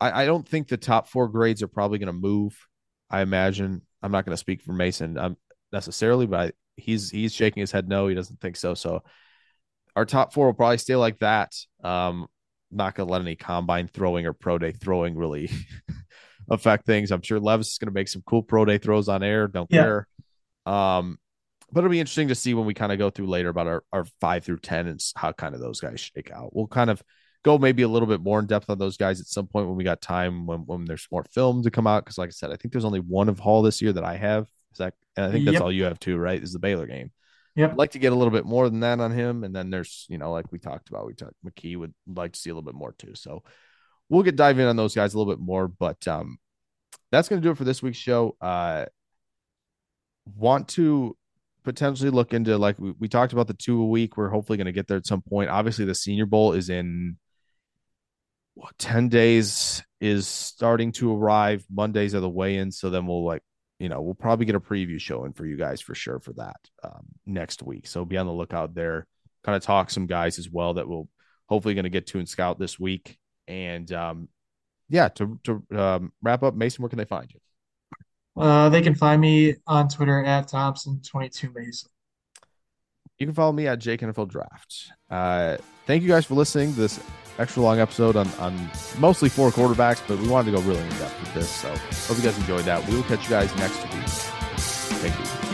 I, I don't think the top four grades are probably gonna move. I imagine I'm not gonna speak for Mason um, necessarily, but I, he's he's shaking his head no, he doesn't think so. So our top four will probably stay like that. Um, not gonna let any combine throwing or pro day throwing really affect things. I'm sure Levis is gonna make some cool pro day throws on air. Don't Yeah. care. Um, but it'll be interesting to see when we kind of go through later about our, our five through ten and how kind of those guys shake out. We'll kind of go maybe a little bit more in depth on those guys at some point when we got time when when there's more film to come out. Because like I said, I think there's only one of Hall this year that I have. Is that and I think that's Yep. all you have too, right? Is the Baylor game. Yep. I'd like to get a little bit more than that on him. And then there's, you know, like we talked about, we talked McKee would like to see a little bit more too. So we'll get dive in on those guys a little bit more. But um that's gonna do it for this week's show. Uh want to potentially look into like we, we talked about the two a week. We're hopefully gonna get there at some point. Obviously, the senior bowl is in what 10 days is starting to arrive. Mondays are the weigh-in. So then we'll like you know, we'll probably get a preview show in for you guys for sure for that um, next week. So be on the lookout there. Kind of talk some guys as well that we'll hopefully going to get to and scout this week. And um, yeah, to to um, wrap up, Mason, where can they find you? Uh, they can find me on Twitter at Thompson22 Mason. You can follow me at Jake NFL Draft. Uh, thank you guys for listening to this extra long episode on, on mostly four quarterbacks, but we wanted to go really in depth with this. So hope you guys enjoyed that. We will catch you guys next week. Thank you.